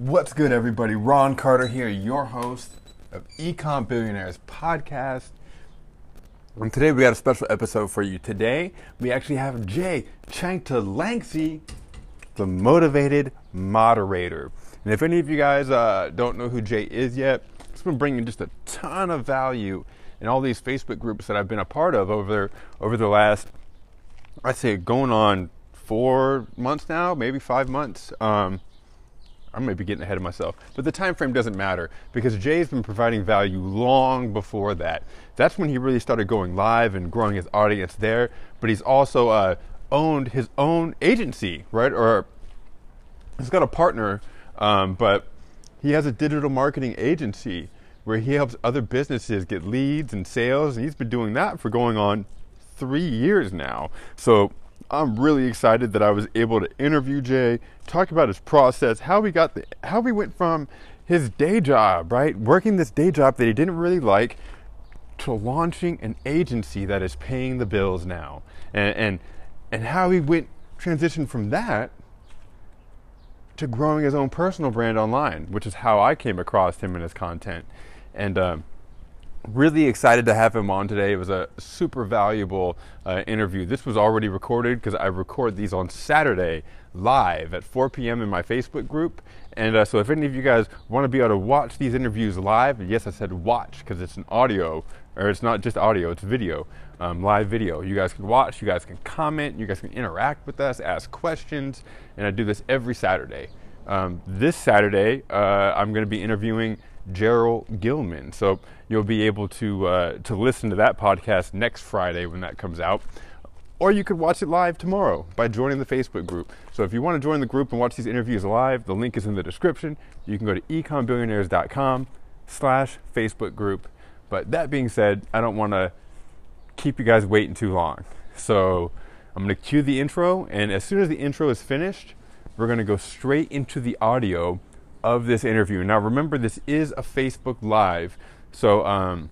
What's good, everybody? Ron Carter here, your host of Ecom Billionaires podcast. And today we got a special episode for you. Today we actually have Jay Changta the motivated moderator. And if any of you guys uh, don't know who Jay is yet, he's been bringing just a ton of value in all these Facebook groups that I've been a part of over over the last, I'd say, going on four months now, maybe five months. Um, I may be getting ahead of myself, but the time frame doesn't matter because Jay's been providing value long before that. That's when he really started going live and growing his audience there. But he's also uh, owned his own agency, right? Or he's got a partner, um, but he has a digital marketing agency where he helps other businesses get leads and sales, and he's been doing that for going on three years now. So I'm really excited that I was able to interview Jay, talk about his process, how we got the, how we went from his day job, right, working this day job that he didn't really like, to launching an agency that is paying the bills now, and and, and how he went transitioned from that to growing his own personal brand online, which is how I came across him and his content, and. Um, really excited to have him on today. It was a super valuable uh, interview. This was already recorded because I record these on Saturday live at 4 p.m. in my Facebook group. And uh, so, if any of you guys want to be able to watch these interviews live, yes, I said watch because it's an audio, or it's not just audio, it's video, um, live video. You guys can watch, you guys can comment, you guys can interact with us, ask questions, and I do this every Saturday. Um, this Saturday, uh, I'm going to be interviewing Gerald Gilman. So you'll be able to uh, to listen to that podcast next Friday when that comes out. Or you could watch it live tomorrow by joining the Facebook group. So if you want to join the group and watch these interviews live, the link is in the description. You can go to ecombillionaires.com slash Facebook group. But that being said, I don't want to keep you guys waiting too long. So I'm going to cue the intro, and as soon as the intro is finished, we're going to go straight into the audio of this interview. Now, remember, this is a Facebook Live, so um,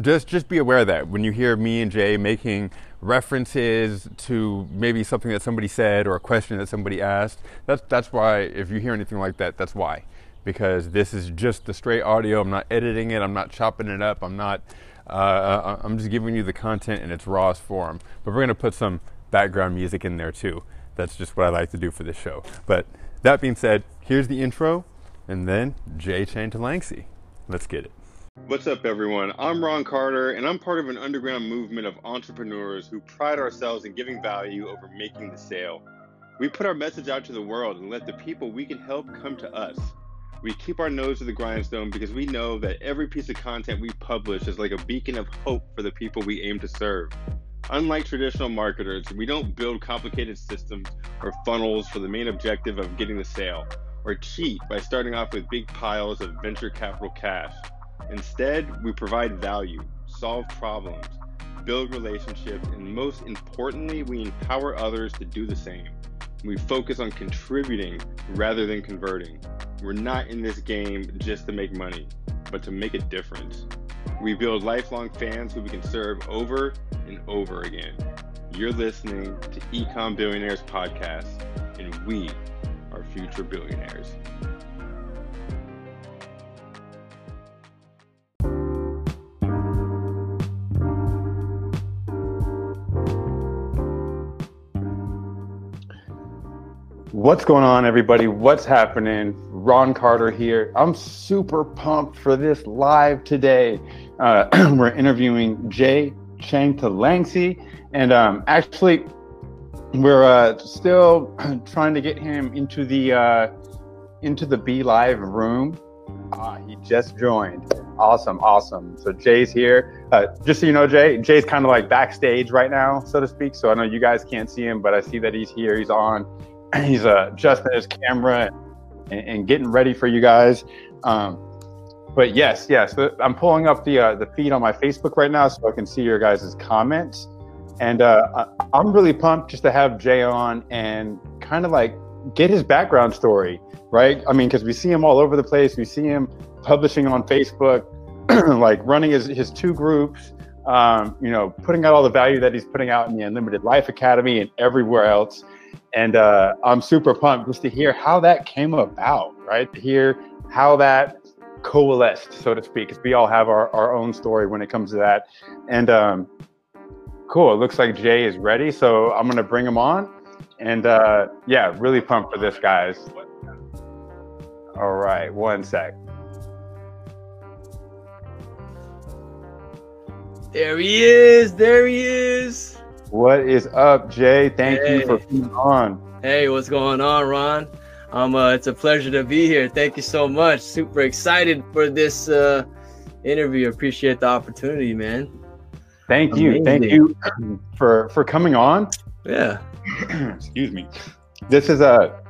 just just be aware of that when you hear me and Jay making references to maybe something that somebody said or a question that somebody asked. That's that's why if you hear anything like that, that's why, because this is just the straight audio. I'm not editing it. I'm not chopping it up. I'm not. Uh, uh I'm just giving you the content in its rawest form. But we're gonna put some background music in there too. That's just what I like to do for this show. But that being said, here's the intro, and then Jay Chain to Chanthalangsy. Let's get it. What's up, everyone? I'm Ron Carter, and I'm part of an underground movement of entrepreneurs who pride ourselves in giving value over making the sale. We put our message out to the world and let the people we can help come to us. We keep our nose to the grindstone because we know that every piece of content we publish is like a beacon of hope for the people we aim to serve. Unlike traditional marketers, we don't build complicated systems or funnels for the main objective of getting the sale, or cheat by starting off with big piles of venture capital cash. Instead, we provide value, solve problems, build relationships, and most importantly, we empower others to do the same. We focus on contributing rather than converting. We're not in this game just to make money, but to make a difference. We build lifelong fans who we can serve over and over again. You're listening to Ecom Billionaires Podcast, and we are future billionaires. What's going on, everybody? What's happening? Ron Carter here. I'm super pumped for this live today. Uh, we're interviewing Jay Chang to Changta and um, actually, we're uh, still trying to get him into the uh, into the BeLive room. Ah, he just joined. Awesome, awesome. So Jay's here. Uh, just so you know, Jay, Jay's kind of like backstage right now, so to speak. So I know you guys can't see him, but I see that he's here. He's on. He's uh, adjusting his camera and, and getting ready for you guys. Um, but yes, yes, I'm pulling up the uh, the feed on my Facebook right now so I can see your guys' comments. And uh, I'm really pumped just to have Jay on and kind of like get his background story, right? I mean, because we see him all over the place. We see him publishing on Facebook, like running his, his two groups, um, you know, putting out all the value that he's putting out in the Unlimited Life Academy and everywhere else. And uh, I'm super pumped just to hear how that came about, right? To hear how that coalesced, so to speak, because we all have our, our own story when it comes to that. And um, cool, it looks like Jay is ready, so I'm gonna bring him on. And uh, yeah, really pumped for this, guys. All right, one sec. There he is. There he is. What is up, Jay? Thank hey. you for being on. Hey, what's going on, Ron? Um, uh, it's a pleasure to be here. Thank you so much. Super excited for this uh, interview. Appreciate the opportunity, man. Thank Amazing. you. Thank you for for coming on. Yeah. Excuse me. This is a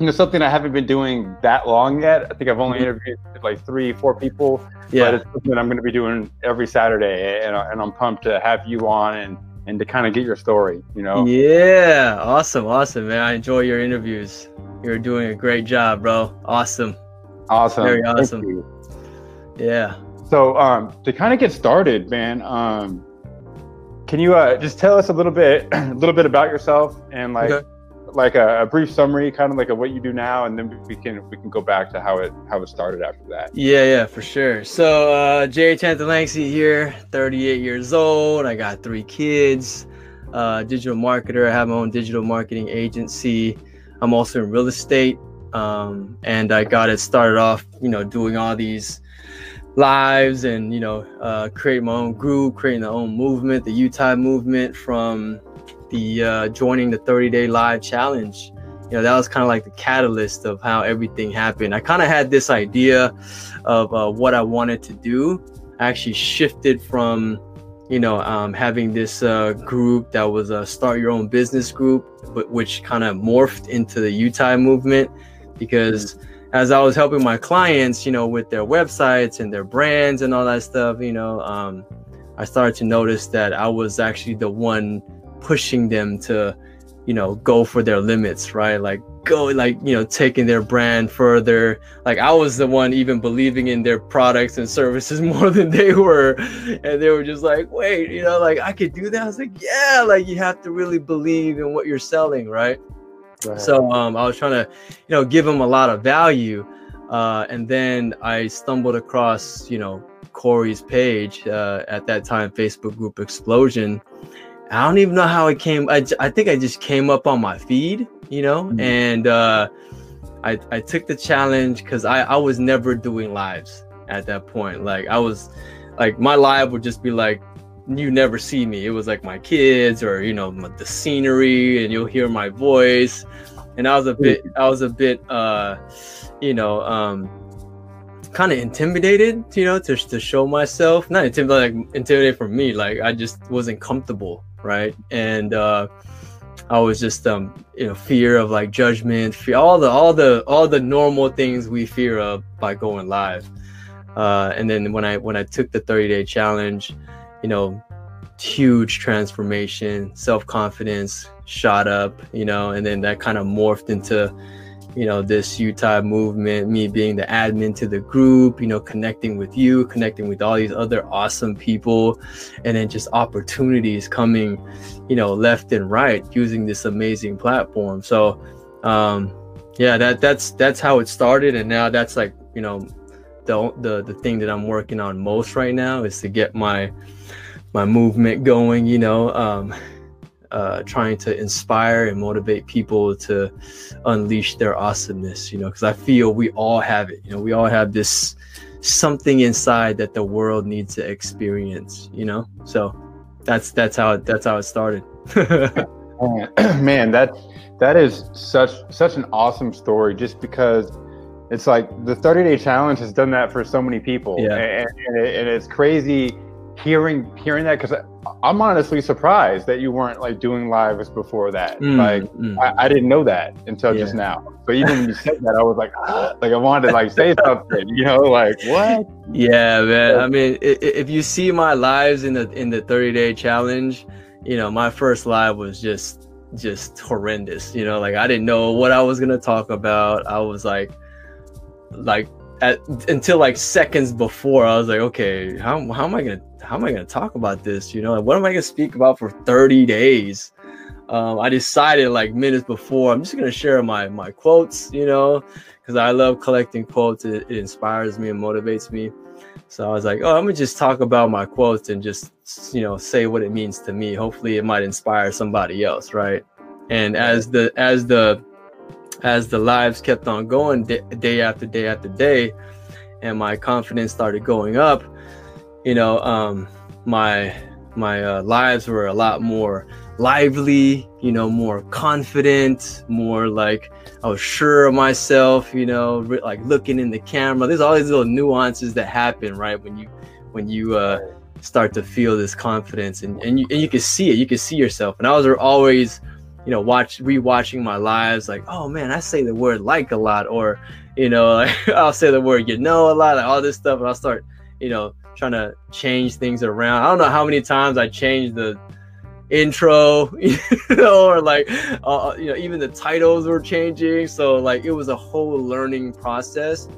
you know something I haven't been doing that long yet. I think I've only mm-hmm. interviewed like three, four people. Yeah. But it's something I'm going to be doing every Saturday, and, and I'm pumped to have you on and and to kind of get your story. You know. Yeah. Awesome. Awesome, man. I enjoy your interviews. You're doing a great job, bro. Awesome. Awesome. Very awesome. Yeah. So um, to kind of get started, man. Um, can you uh, just tell us a little bit, a little bit about yourself and like okay like a, a, brief summary, kind of like a what you do now, and then we can we can go back to how it how it started after that. Yeah, yeah, for sure. So uh, Jay Chanthalangsy here, 38 years old. I got three kids. Uh, digital marketer. I have my own digital marketing agency. I'm also in real estate, um, and I got it started off, you know, doing all these lives and you know, uh, create my own group, creating the own movement, the Utah movement from the uh, joining the 30 day live challenge. You know that was kind of like the catalyst of how everything happened. I kind of had this idea of uh, what i wanted to do. I actually shifted from you know um, having this uh, group that was a start your own business group but which kind of morphed into the utah movement because as i was helping my clients you know with their websites and their brands and all that stuff you know um, i started to notice that i was actually the one pushing them to you know go for their limits right? Like go like you know taking their brand further. Like i was the one even believing in their products and services more than they were. And they were just like wait you know like i could do that? I was like yeah like you have to really believe in what you're selling right, right. so um i was trying to you know give them a lot of value uh and then i stumbled across you know corey's page uh, at that time facebook group explosion I don't even know how it came. I, I think I just came up on my feed, you know, mm-hmm. and uh, I, I took the challenge because I, I was never doing lives at that point. Like I was like my live would just be like you never see me. It was like my kids or you know the scenery and you'll hear my voice. And I was a bit I was a bit uh you know um kind of intimidated, you know, to, to show myself. Not intimidated, like intimidated for me. Like I just wasn't comfortable right? And uh, I was just um, you know fear of like judgment, fear, all the all the all the normal things we fear of by going live. Uh, and then when I when I took the 30 day challenge, you know, huge transformation, self confidence shot up, you know, and then that kind of morphed into you know this utah movement me being the admin to the group you know connecting with you connecting with all these other awesome people and then just opportunities coming you know left and right using this amazing platform. So um yeah that that's that's how it started. And now that's like you know the the, the thing that i'm working on most right now is to get my my movement going you know um uh, trying to inspire and motivate people to unleash their awesomeness, you know, because I feel we all have it. You know, we all have this something inside that the world needs to experience, you know? So that's that's how it, that's how it started. Man, that that is such such an awesome story just because it's like the 30 day challenge has done that for so many people yeah. and, and, it, and it's crazy hearing hearing that because I'm honestly surprised that you weren't like doing lives before that. Mm, like mm. I, I, didn't know that until yeah. just now. So even when you said that, I was like, ah, like I wanted to like say something, you know, like what? Yeah, man. I mean, if you see my lives in the in the 30 day challenge, you know, my first live was just just horrendous. You know, like I didn't know what I was gonna talk about. I was like, like at, until like seconds before, I was like, okay, how how am I gonna how am I going to talk about this? You know, what am I going to speak about for 30 days? um, I decided like minutes before, I'm just gonna share my my quotes, you know, because I love collecting quotes. It, it, inspires me and motivates me. So I was like, oh, I'm gonna just talk about my quotes and just you know say what it means to me. Hopefully, it might inspire somebody else, right? And as the as the as the lives kept on going day, day after day after day, and my confidence started going up, you know, um, my my uh, lives were a lot more lively, you know, more confident, more like I was sure of myself, you know, re- like looking in the camera. There's all these little nuances that happen, right? When you when you uh, start to feel this confidence and, and you and you can see it, you can see yourself. And I was always, you know, watch rewatching my lives, like, oh man, I say the word like a lot, or you know, like, I'll say the word you know a lot, like all this stuff, and I'll start, you know, trying to change things around. I don't know how many times I changed the intro, you know, or like, uh, uh, you know, even the titles were changing. So like, it was a whole learning process,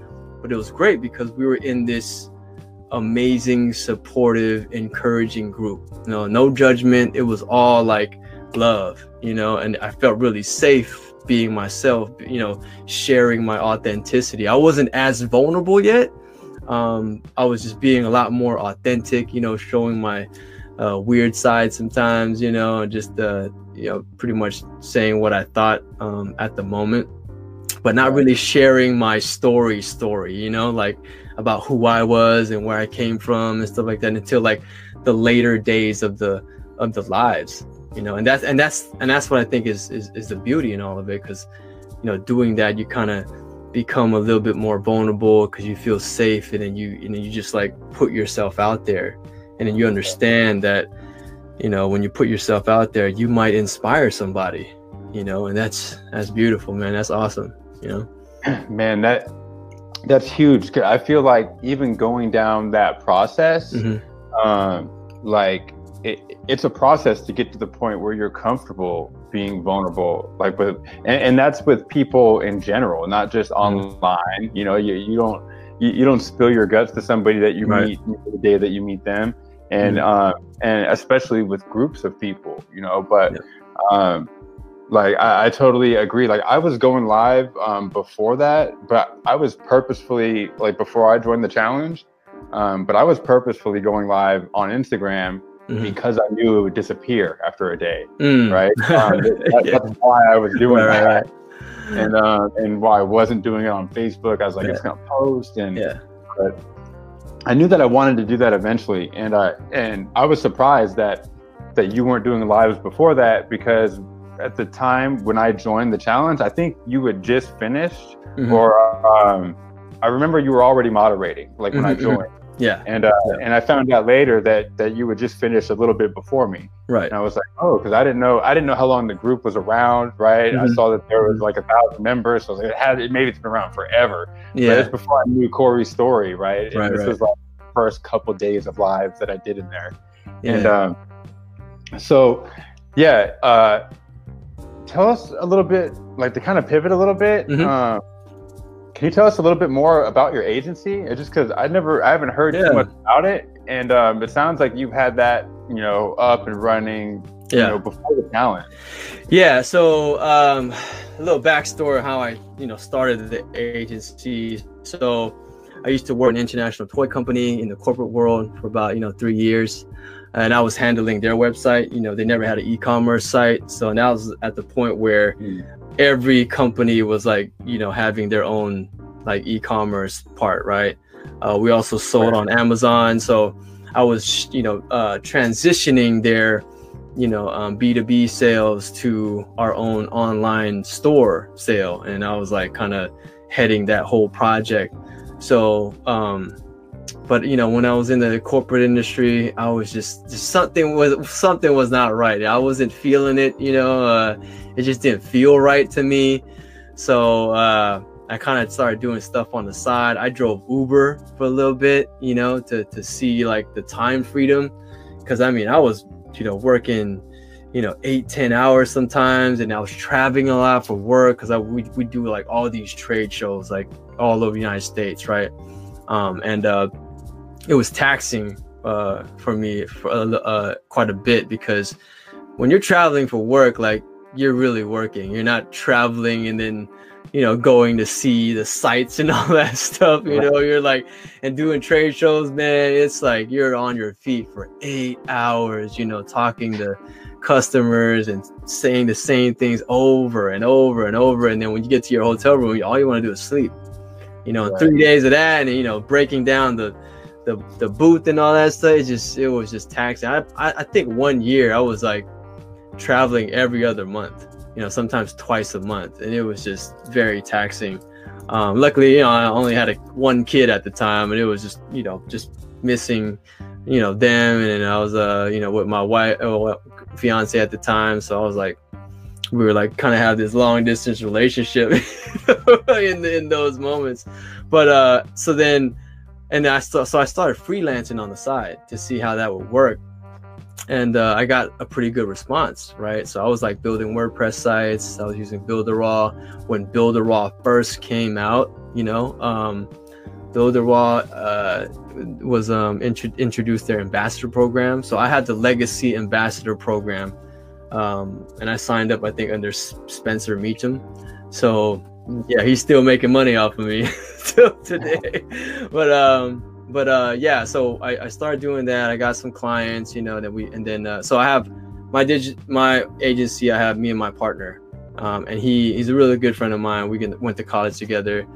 but it was great because we were in this amazing, supportive, encouraging group. You know, no judgment. It was all like love, you know, and I felt really safe being myself, you know, sharing my authenticity. I wasn't as vulnerable yet. Um, I was just being a lot more authentic, you know, showing my uh, weird side sometimes, you know, and just uh, you know, pretty much saying what I thought um, at the moment, but not really sharing my story, story, you know, like about who I was and where I came from and stuff like that until like the later days of the of the lives, you know, and that's and that's and that's what I think is is, is the beauty in all of it, because you know, doing that, you kind of become a little bit more vulnerable because you feel safe and then you and you just like put yourself out there. And then you understand that you know when you put yourself out there you might inspire somebody you know and that's that's beautiful man. That's awesome you know? Man that that's huge. I feel like even going down that process mm-hmm. um like it, it's a process to get to the point where you're comfortable being vulnerable like with and, and that's with people in general not just mm-hmm. online you know you, you don't you, you don't spill your guts to somebody that you right. meet the day that you meet them and mm-hmm. um, and especially with groups of people, you know. But yeah. um, like I, I, totally agree. Like I was going live um, before that, but I was purposefully like before I joined the challenge. Um, but I was purposefully going live on Instagram mm-hmm. because I knew it would disappear after a day, mm. right? Um, that, yeah. That's why I was doing right, that. Right. And uh, and why I wasn't doing it on Facebook, I was like, yeah. it's gonna post, and yeah. But I knew that I wanted to do that eventually, and I and I was surprised that that you weren't doing lives before that because at the time when I joined the challenge, I think you had just finished, mm-hmm. or um, I remember you were already moderating, like when mm-hmm, I joined. Yeah. And uh, yeah. and I found out later that that you would just finish a little bit before me. Right. And I was like, oh, because I didn't know I didn't know how long the group was around. Right. Mm-hmm. I saw that there was mm-hmm. like a thousand members, so it had it maybe it's been around forever. Yeah. But it's before I knew Corey's story. Right. And right. This right. was like the first couple days of lives that I did in there. Yeah. And um, so, yeah. Uh, tell us a little bit, like to kind of pivot a little bit. Mm-hmm. Uh, can you tell us a little bit more about your agency? It's just because I never, I haven't heard yeah. too much about it, and um, it sounds like you've had that, you know, up and running, yeah. you know, before the talent. Yeah. So um, a little backstory how I, you know, started the agency. So I used to work in an international toy company in the corporate world for about, you know, three years and I was handling their website. You know, they never had an e-commerce site, so now I was at the point where mm every company was like you know having their own like e-commerce part right? Uh, we also sold on amazon so i was you know uh, transitioning their you know um, b2b sales to our own online store sale and i was like kind of heading that whole project. So um but you know when i was in the corporate industry i was just, just something was something was not right. I wasn't feeling it you know uh, it just didn't feel right to me. So uh, i kind of started doing stuff on the side. I drove uber for a little bit you know to, to see like the time freedom. Because i mean i was you know working you know eight ten hours sometimes and i was traveling a lot for work because we, we do like all these trade shows like all over the united states right? Um, and uh, it was taxing uh, for me for uh, quite a bit because when you're traveling for work, like you're really working. You're not traveling and then you know, going to see the sights and all that stuff. You know, you're like, and doing trade shows, man, it's like you're on your feet for eight hours, you know, talking to customers and saying the same things over and over and over. And then when you get to your hotel room, all you want to do is sleep. You know, right. three days of that, and you know, breaking down the the the booth and all that stuff. It just it was just taxing. I I, I think one year I was like traveling every other month you know, sometimes twice a month, and it was just very taxing. Um, luckily, you know, I only had a, one kid at the time, and it was just, you know, just missing, you know, them, and I was, uh, you know, with my wife, uh, fiance at the time, so I was like, we were like kind of have this long distance relationship in in those moments, but uh, so then, and I st- so I started freelancing on the side to see how that would work, and uh, I got a pretty good response, right? So I was like building WordPress sites. I was using Builderall when Builderall first came out. You know, um, Builderall uh, was um, int- introduced their ambassador program. So I had the legacy ambassador program, um, and I signed up. I think under Spencer Mecham. So yeah, he's still making money off of me till today. but um, but uh yeah so I, I started doing that. I got some clients you know that we and then uh, so i have my digit my agency i have me and my partner. Um, and he he's a really good friend of mine. We went to college together.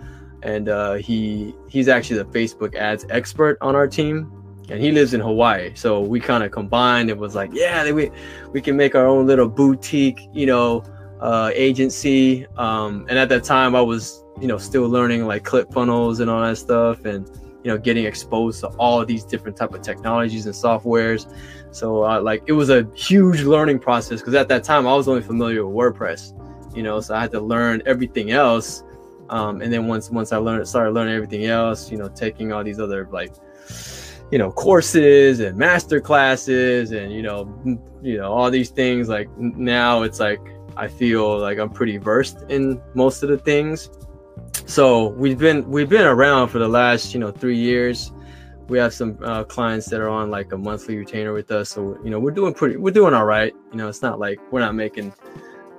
And uh, he he's actually the facebook ads expert on our team. And he lives in hawaii. So we kind of combined. It was like yeah we we can make our own little boutique you know uh, agency. Um, and at that time i was you know still learning like ClickFunnels and all that stuff. And you know getting exposed to all these different type of technologies and softwares. So uh, like it was a huge learning process because at that time i was only familiar with wordpress you know so i had to learn everything else. Um, and then once once i learned started learning everything else you know taking all these other like you know courses and master classes and you know you know all these things like now it's like i feel like i'm pretty versed in most of the things so we've been we've been around for the last you know three years. We have some uh, clients that are on like a monthly retainer with us. So you know we're doing pretty we're doing all right. You know it's not like we're not making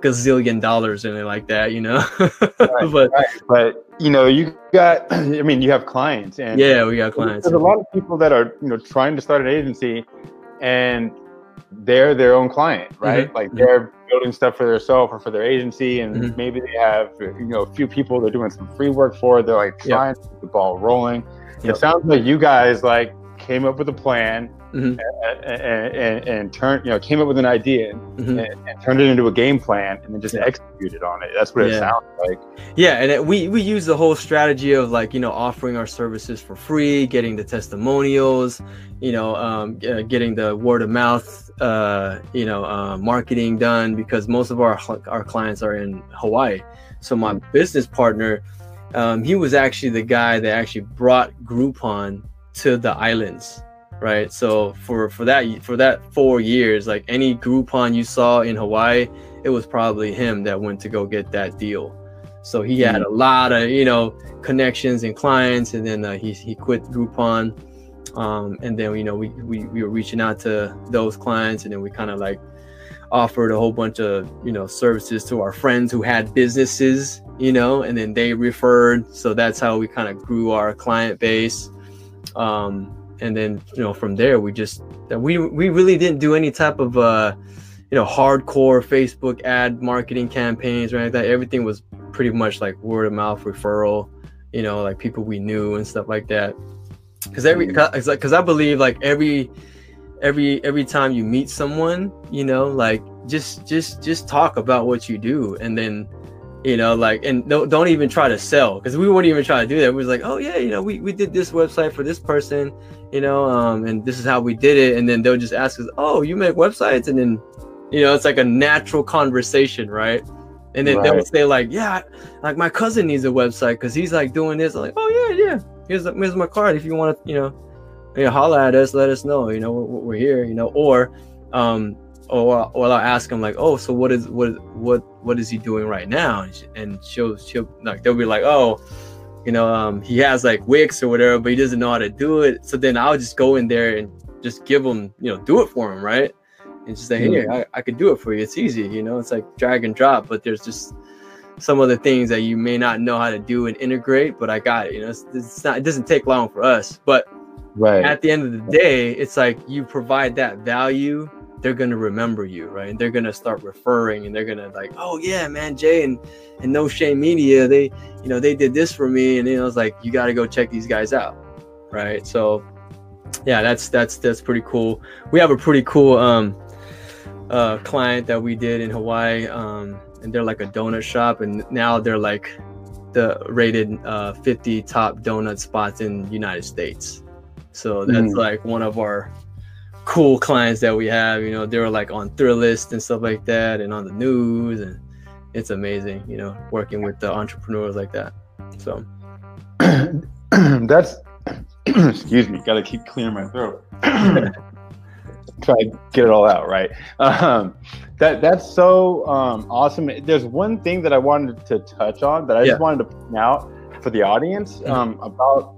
gazillion dollars or anything like that you know? Right, but right. but you know you got i mean you have clients and yeah we got clients. there's a lot of people that are you know trying to start an agency and they're their own client right mm-hmm. like mm-hmm. they're building stuff for themselves or for their agency, and mm-hmm. maybe they have you know a few people they're doing some free work for. They're like trying yep. to get the ball rolling. Yep. It sounds like you guys like came up with a plan mm-hmm. and, and, and, and, turned you know came up with an idea mm-hmm. and, and, turned it into a game plan and then just yeah. executed on it. That's what yeah. it sounds like. Yeah, and it, we we use the whole strategy of like you know offering our services for free, getting the testimonials, you know, um, getting the word of mouth uh, you know, uh, marketing done because most of our our clients are in Hawaii. So my business partner, um, he was actually the guy that actually brought Groupon to the islands, right? So for for that for that four years, like any Groupon you saw in Hawaii, it was probably him that went to go get that deal. So he had mm-hmm. a lot of you know connections and clients, and then uh, he he quit Groupon um, and then you know we, we we were reaching out to those clients and then we kind of like offered a whole bunch of you know services to our friends who had businesses you know and then they referred so that's how we kind of grew our client base um, and then you know from there we just we we really didn't do any type of uh you know hardcore facebook ad marketing campaigns or anything like that. Everything was pretty much like word of mouth referral you know like people we knew and stuff like that. Because every because like, I believe like every every every time you meet someone, you know, like just just just talk about what you do, and then you know like and don't, don't even try to sell because we wouldn't even try to do that. We was like oh yeah you know we, we did this website for this person you know um and this is how we did it. And then they'll just ask us oh you make websites? And then you know it's like a natural conversation right? And then right. they'll say like yeah like my cousin needs a website because he's like doing this. I'm like oh yeah yeah. Here's here's my card. If you want to you know you know, holla at us let us know you know we're, we're here you know. Or um or or I'll ask him like oh so what is what what what is he doing right now and she'll she'll like they'll be like oh you know um he has like Wix or whatever but he doesn't know how to do it so then I'll just go in there and just give him you know do it for him right and just say, hey, I, I could do it for you. It's easy, you know. It's like drag and drop, but there's just some of the things that you may not know how to do and integrate. But I got it. You know, it's, it's not. It doesn't take long for us, but right at the end of the day, it's like you provide that value. They're gonna remember you, right? And they're gonna start referring, and they're gonna like, oh yeah, man, Jay and and No Shame Media, they, you know, they did this for me, and then I was like, you got to go check these guys out, right? So yeah, that's that's that's pretty cool. We have a pretty cool um uh client that we did in Hawaii um and they're like a donut shop and now they're like the rated uh 50 top donut spots in United States. So that's mm. like one of our cool clients that we have, you know, they were like on Thrillist and stuff like that and on the news and it's amazing, you know, working with the entrepreneurs like that. So that's excuse me, got to keep clearing my throat. Try to get it all out, right? Um, that that's so um, awesome. There's one thing that I wanted to touch on that I just wanted to point out for the audience mm-hmm. um, about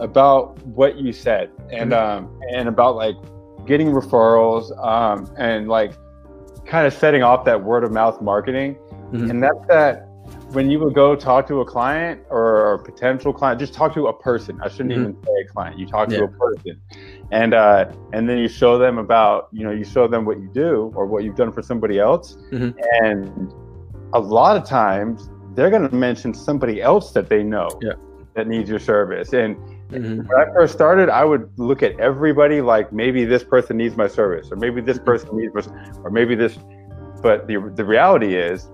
about what you said and mm-hmm. um, and about like getting referrals um, and like kind of setting off that word of mouth marketing, mm-hmm. and that's that when you would go talk to a client or a potential client, just talk to a person. I shouldn't mm-hmm. even say a client. You talk yeah. to a person, and uh, and then you show them about you know you show them what you do or what you've done for somebody else, mm-hmm. and a lot of times they're going to mention somebody else that they know yeah. that needs your service. And mm-hmm. when I first started, I would look at everybody like maybe this person needs my service, or maybe this mm-hmm. person needs my, or maybe this. But the the reality is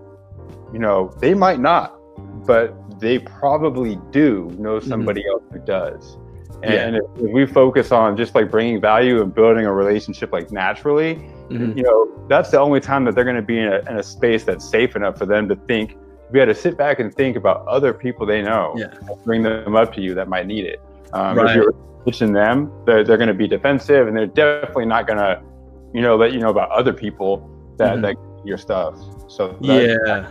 you know, they might not, but they probably do know mm-hmm. somebody mm-hmm. else who does. And, yeah. if, if, we focus on just like bringing value and building a relationship like naturally, mm-hmm. you know, that's the only time that they're going to be in a, in a space that's safe enough for them to think. We had to sit back and think about other people they know, yeah. bring them up to you that might need it. Um, right. If you're pitching them, they're, they're going to be defensive and they're definitely not going to, you know, let you know about other people that, mm-hmm. that your stuff. So yeah,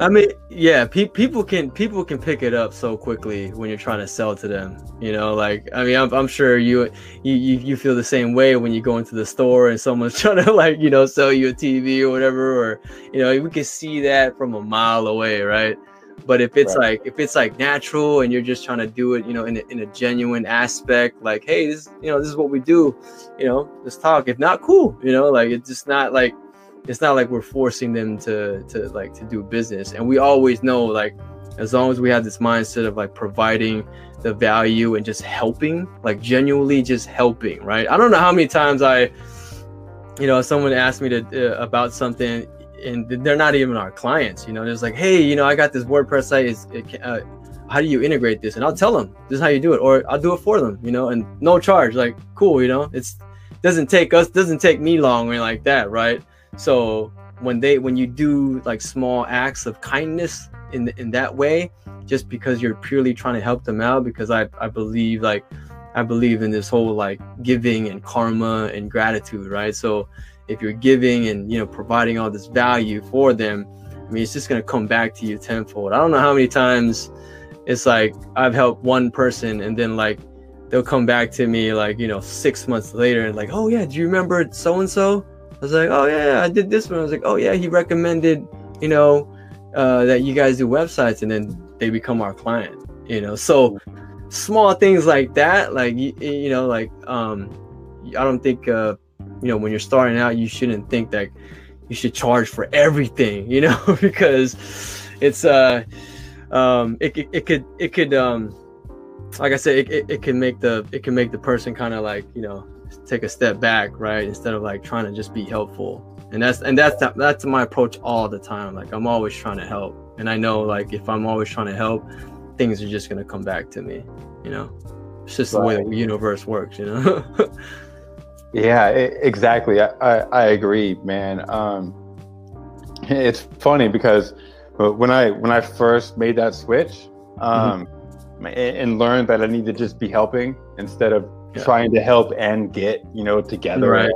I mean, yeah, pe- people can people can pick it up so quickly when you're trying to sell to them. You know, like I mean, I'm, I'm sure you, you you feel the same way when you go into the store and someone's trying to like you know sell you a TV or whatever, or you know we can see that from a mile away, right? But if it's right. like if it's like natural and you're just trying to do it, you know, in a, in a genuine aspect, like hey, this you know this is what we do, you know, let's talk. If not, cool, you know, like it's just not like it's not like we're forcing them to to like to do business and we always know like as long as we have this mindset of like providing the value and just helping like genuinely just helping right i don't know how many times i you know someone asked me to uh, about something and they're not even our clients you know it's like hey you know i got this wordpress site is uh, how do you integrate this and i'll tell them this is how you do it or i'll do it for them you know and no charge like cool you know it's doesn't take us doesn't take me long or like that right so when they when you do like small acts of kindness in in that way, just because you're purely trying to help them out, because I I believe like I believe in this whole like giving and karma and gratitude, right? So if you're giving and you know providing all this value for them, I mean it's just gonna come back to you tenfold. I don't know how many times it's like I've helped one person and then like they'll come back to me like you know six months later and like oh yeah do you remember so and so I was like, oh yeah, I did this one. I was like, oh yeah, he recommended, you know, uh, that you guys do websites, and then they become our client. You know, so small things like that, like you, you know, like um, I don't think uh, you know when you're starting out, you shouldn't think that you should charge for everything, you know, because it's uh, um, it, it, it could it could um, like I said, it, it, it can make the it can make the person kind of like you know take a step back, right? Instead of like trying to just be helpful. And that's and that's that's my approach all the time. Like I'm always trying to help. And I know like if I'm always trying to help, things are just gonna come back to me, you know. It's just right. the way the universe works, you know. yeah, it, exactly. I, I, I agree, man. Um it's funny because when I when I first made that switch, um mm-hmm. and learned that I need to just be helping instead of yeah. trying to help and get you know together right.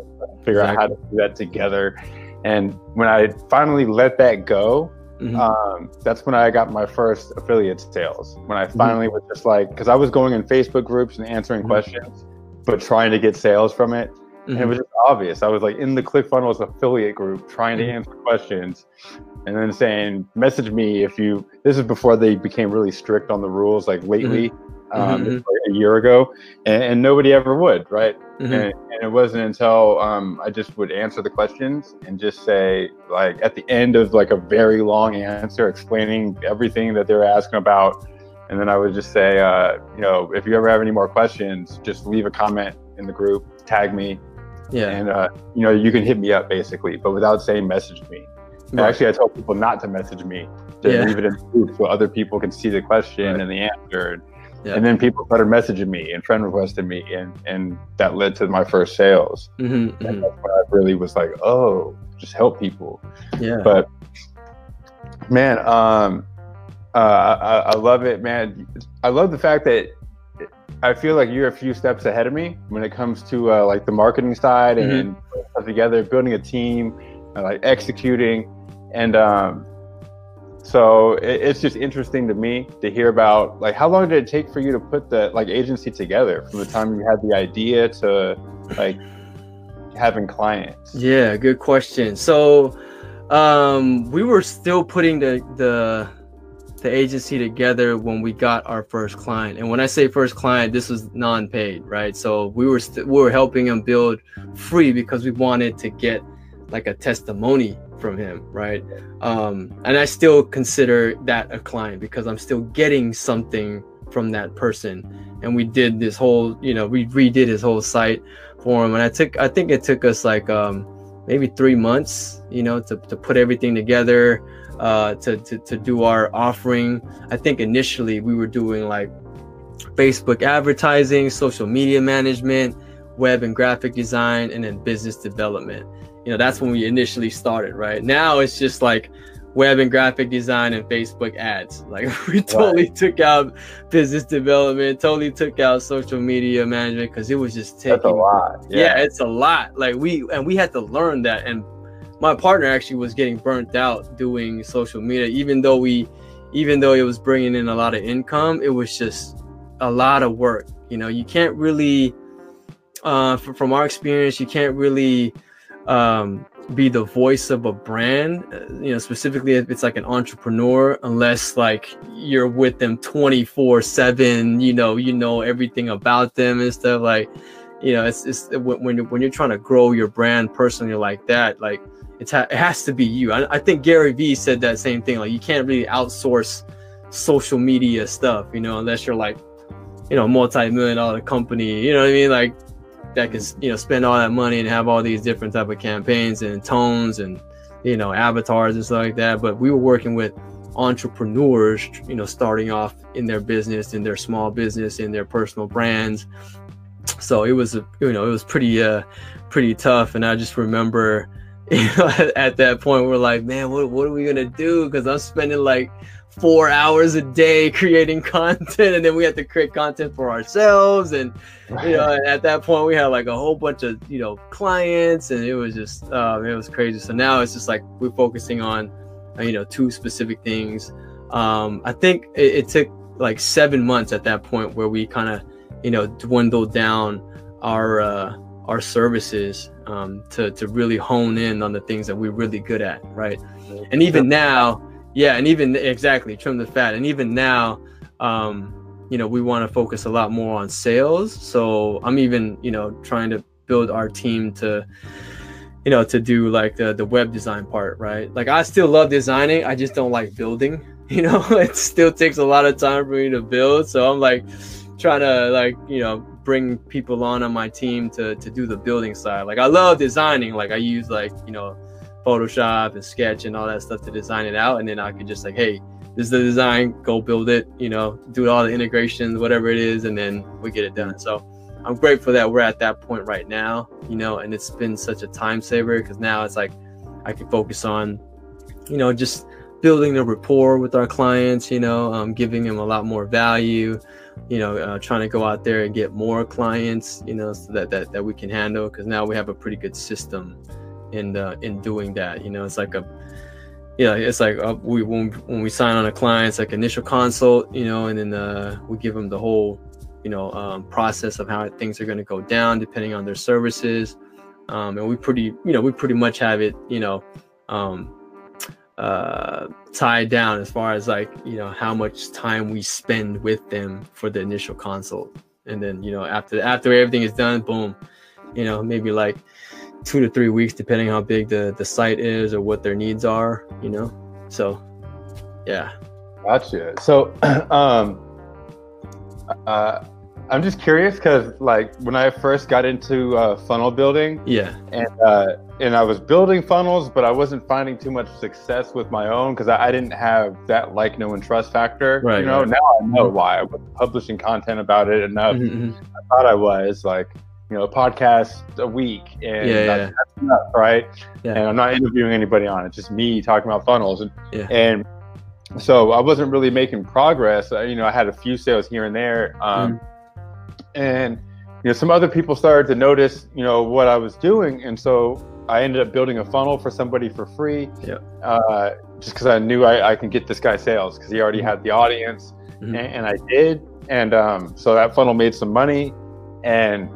figure exactly. out how to do that together and when i finally let that go mm-hmm. um, that's when i got my first affiliate sales when i mm-hmm. finally mm-hmm. was just like because i was going in facebook groups and answering mm-hmm. questions but trying to get sales from it Mm-hmm. It mm-hmm. was just obvious. I was like in the ClickFunnels affiliate group trying to mm-hmm. answer questions and then saying, message me if you, this is before they became really strict on the rules, like lately, mm-hmm. um, mm-hmm. like a year ago, and, and, nobody ever would, right? Mm-hmm. And, and, it wasn't until um, I just would answer the questions and just say, like, at the end of like a very long answer, explaining everything that they're asking about. And then I would just say, uh, you know, if you ever have any more questions, just leave a comment in the group, tag me, yeah. And, uh, you know, you can hit me up basically, but without saying message me. Right. Actually, I tell people not to message me, to yeah. leave it in the group so other people can see the question right. and the answer. Yeah. And then people started messaging me and friend requested me, and, and that led to my first sales. Mm-hmm, and mm-hmm. that's when I really was like, oh, just help people. Yeah. But man, um, uh, I, I love it, man. I love the fact that I feel like you're a few steps ahead of me when it comes to uh, like the marketing side mm-hmm. and stuff together, building a team, uh, like executing, and um, so it, it's just interesting to me to hear about like how long did it take for you to put the like agency together from the time you had the idea to like having clients. Yeah, good question. So um, we were still putting the the the agency together when we got our first client. And when I say first client, this was non-paid, right? So we were st- we were helping him build free because we wanted to get like a testimony from him, right? Um, and I still consider that a client because I'm still getting something from that person. And we did this whole, you know, we redid his whole site for him. And I took, I think it took us like um, maybe three months, you know, to, to put everything together uh, to, to, to do our offering. I think initially we were doing like Facebook advertising, social media management, web and graphic design, and then business development. You know, that's when we initially started, right? Now it's just like web and graphic design and Facebook ads. Like we totally right. took out business development, totally took out social media management because it was just taking That's a lot. Yeah. yeah, it's a lot. Like we and we had to learn that and my partner actually was getting burnt out doing social media. Even though we even though it was bringing in a lot of income it was just a lot of work. You know you can't really uh, from our experience you can't really um, be the voice of a brand uh, you know specifically if it's like an entrepreneur unless like you're with them 24 7 you know you know everything about them and stuff like you know it's, it's when, when you're trying to grow your brand personally like that like it's ha- it has to be you. I, I think Gary Vee said that same thing. Like you can't really outsource social media stuff, you know, unless you're like, you know, multi-million dollar company. You know what I mean? Like that can you know spend all that money and have all these different type of campaigns and tones and you know avatars and stuff like that. But we were working with entrepreneurs, you know, starting off in their business, in their small business, in their personal brands. So it was, you know, it was pretty, uh, pretty tough. And I just remember you know, at, at that point, we're like, man, what, what are we gonna do? Because I'm spending like four hours a day creating content, and then we have to create content for ourselves. And you know, at that point, we had like a whole bunch of you know clients, and it was just um, it was crazy. So now it's just like we're focusing on uh, you know two specific things. Um, I think it, it took like seven months at that point where we kind of you know dwindled down our uh, our services um, to to really hone in on the things that we're really good at, right? And even now, yeah, and even exactly trim the fat, and even now, um, you know, we want to focus a lot more on sales. So I'm even you know trying to build our team to you know to do like the the web design part right? Like i still love designing i just don't like building you know? It still takes a lot of time for me to build. So i'm like trying to like you know bring people on on my team to to do the building side. Like I love designing. Like I use like you know Photoshop and Sketch and all that stuff to design it out, and then I could just like, hey, this is the design. Go build it. You know, do all the integrations, whatever it is, and then we get it done. So. I'm grateful that we're at that point right now, you know, and it's been such a time saver because now it's like I can focus on, you know, just building the rapport with our clients, you know, um, giving them a lot more value, you know, uh, trying to go out there and get more clients, you know, so that that, that we can handle because now we have a pretty good system in uh, in doing that. You know, it's like a yeah, it's like uh, we when, when we sign on a client, it's like initial consult, you know, and then uh, we give them the whole you know um, process of how things are going to go down depending on their services um, and we pretty you know we pretty much have it you know um, uh, tied down as far as like you know how much time we spend with them for the initial consult. And then you know after after everything is done boom you know maybe like two to three weeks depending how big the the site is or what their needs are you know? So yeah. Gotcha. So um uh i'm just curious because like when i first got into uh, funnel building yeah. and uh and I was building funnels, but I wasn't finding too much success with my own because I, I, didn't have that like, know, and trust factor. Right. You know, right. now I know why. I was publishing content about it enough. Mm-hmm. I thought I was like, you know, a podcast a week, and yeah, that's, yeah. that's enough, right? Yeah. And I'm not interviewing anybody on it; just me talking about funnels, and yeah. and so I wasn't really making progress. You know, I had a few sales here and there, um, mm-hmm. and you know, some other people started to notice, you know, what I was doing, and so I ended up building a funnel for somebody for free. Yeah. Uh, just because I knew I, I can get this guy sales because he already mm-hmm. had the audience, mm-hmm. and, and, I did, and um, so that funnel made some money, and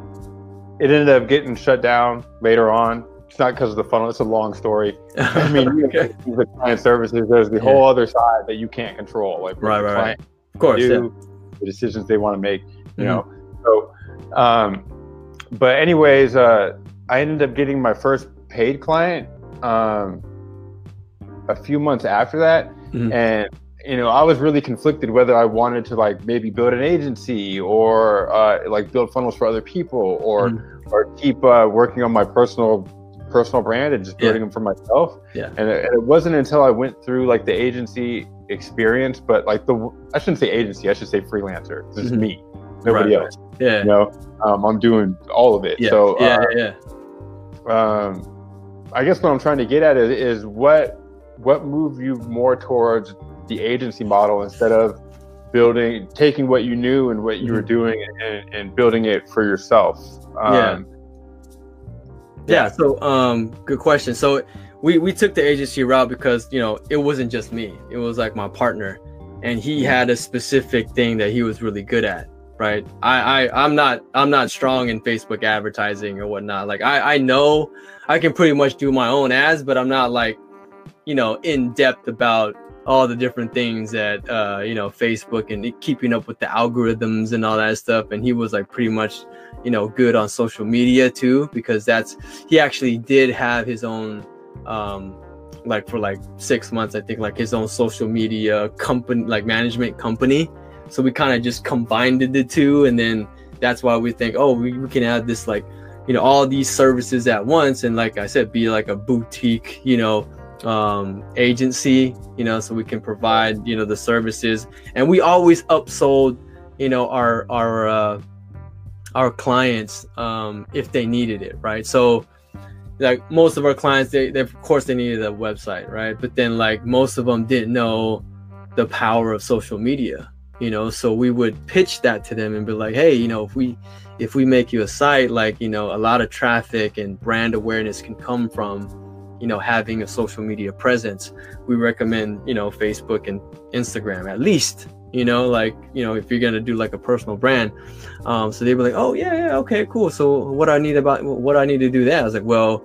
it ended up getting shut down later on. It's not because of the funnel; it's a long story. I mean, okay. the client services. There's the yeah. whole other side that you can't control, like right, right, right. Of course, do, yeah. the decisions they want to make. You mm-hmm. know, so. Um, but anyways, uh, I ended up getting my first paid client um, a few months after that, mm-hmm. and you know I was really conflicted whether I wanted to like maybe build an agency or uh, like build funnels for other people or mm-hmm. or keep uh, working on my personal personal brand and just building yeah. them for myself. Yeah. And it, and it, wasn't until I went through like the agency experience, but like the I shouldn't say agency, I should say freelancer. This mm-hmm. is me, nobody right. else. Yeah. You know, um, I'm doing all of it. Yeah. So yeah, uh, yeah. Um, I guess what I'm trying to get at is, is what what moved you more towards the agency model instead of building taking what you knew and what you mm-hmm. were doing and, and, building it for yourself um, yeah. yeah so um good question so we we took the agency route because you know it wasn't just me it was like my partner and he mm-hmm. had a specific thing that he was really good at right? I, I i'm not i'm not strong in facebook advertising or whatnot. Like i i know i can pretty much do my own ads but i'm not like you know in depth about all the different things that uh you know facebook and keeping up with the algorithms and all that stuff. And he was like pretty much you know good on social media too because that's he actually did have his own um like for like six months i think like his own social media company like management company so we kind of just combined the two, and then that's why we think, oh, we, we can add this like, you know, all these services at once, and like I said, be like a boutique, you know, um, agency, you know, so we can provide, you know, the services, and we always upsold, you know, our our uh, our clients um, if they needed it, right? So like most of our clients they, they, of course they needed a website right? But then like most of them didn't know the power of social media you know so we would pitch that to them and be like hey you know if we if we make you a site like you know a lot of traffic and brand awareness can come from you know having a social media presence. We recommend you know facebook and instagram at least you know like you know if you're gonna do like a personal brand. Um so they were like oh yeah yeah okay cool. So what i need about what i need to do that i was like well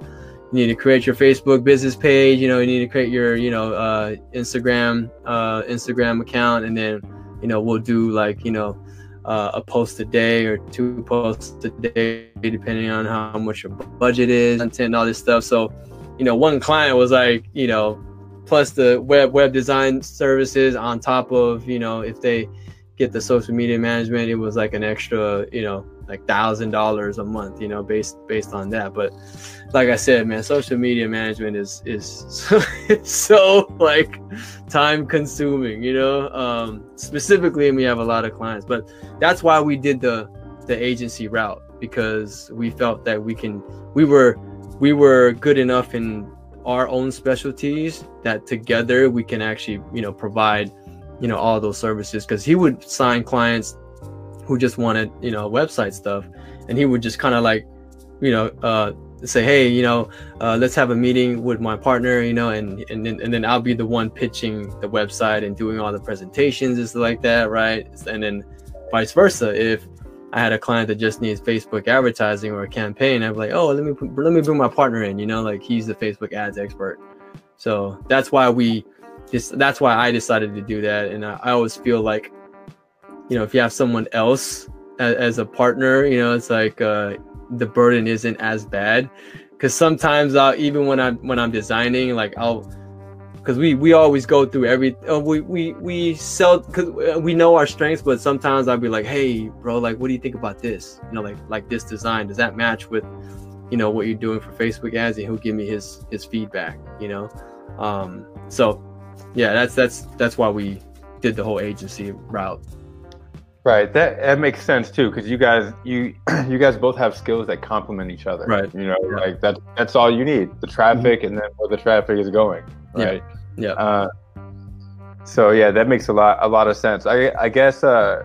you need to create your facebook business page you know you need to create your you know uh instagram uh instagram account and then you know we'll do like you know uh, a post a day or two posts a day depending on how much your budget is content all this stuff. So you know one client was like you know plus the web web design services on top of you know if they get the social media management it was like an extra you know like thousand dollars a month, you know, based based on that. But like I said, man, social media management is is so, so like time consuming, you know. Um, specifically, and we have a lot of clients, but that's why we did the the agency route because we felt that we can we were we were good enough in our own specialties that together we can actually you know provide you know all those services because he would sign clients who just wanted you know website stuff and he would just kind of like you know uh, say hey you know uh, let's have a meeting with my partner you know and and then, and then i'll be the one pitching the website and doing all the presentations and stuff like that right and then vice versa if I had a client that just needs Facebook advertising or a campaign. I'm like, oh, let me let me bring my partner in. You know, like he's the Facebook ads expert. So that's why we just that's why I decided to do that. And I, I always feel like, you know, if you have someone else as, as a partner, you know, it's like uh, the burden isn't as bad. Because sometimes I'll even when I'm when I'm designing, like I'll because we we always go through every uh, we we we sell because uh, we know our strengths but sometimes i'll be like hey bro like what do you think about this you know like like this design does that match with you know what you're doing for facebook ads and he'll give me his his feedback you know um so yeah that's that's that's why we did the whole agency route right that that makes sense too because you guys you you guys both have skills that complement each other right you know yeah. like that that's all you need the traffic mm-hmm. and then where the traffic is going right yeah, yeah. Uh, so yeah that makes a lot a lot of sense i i guess uh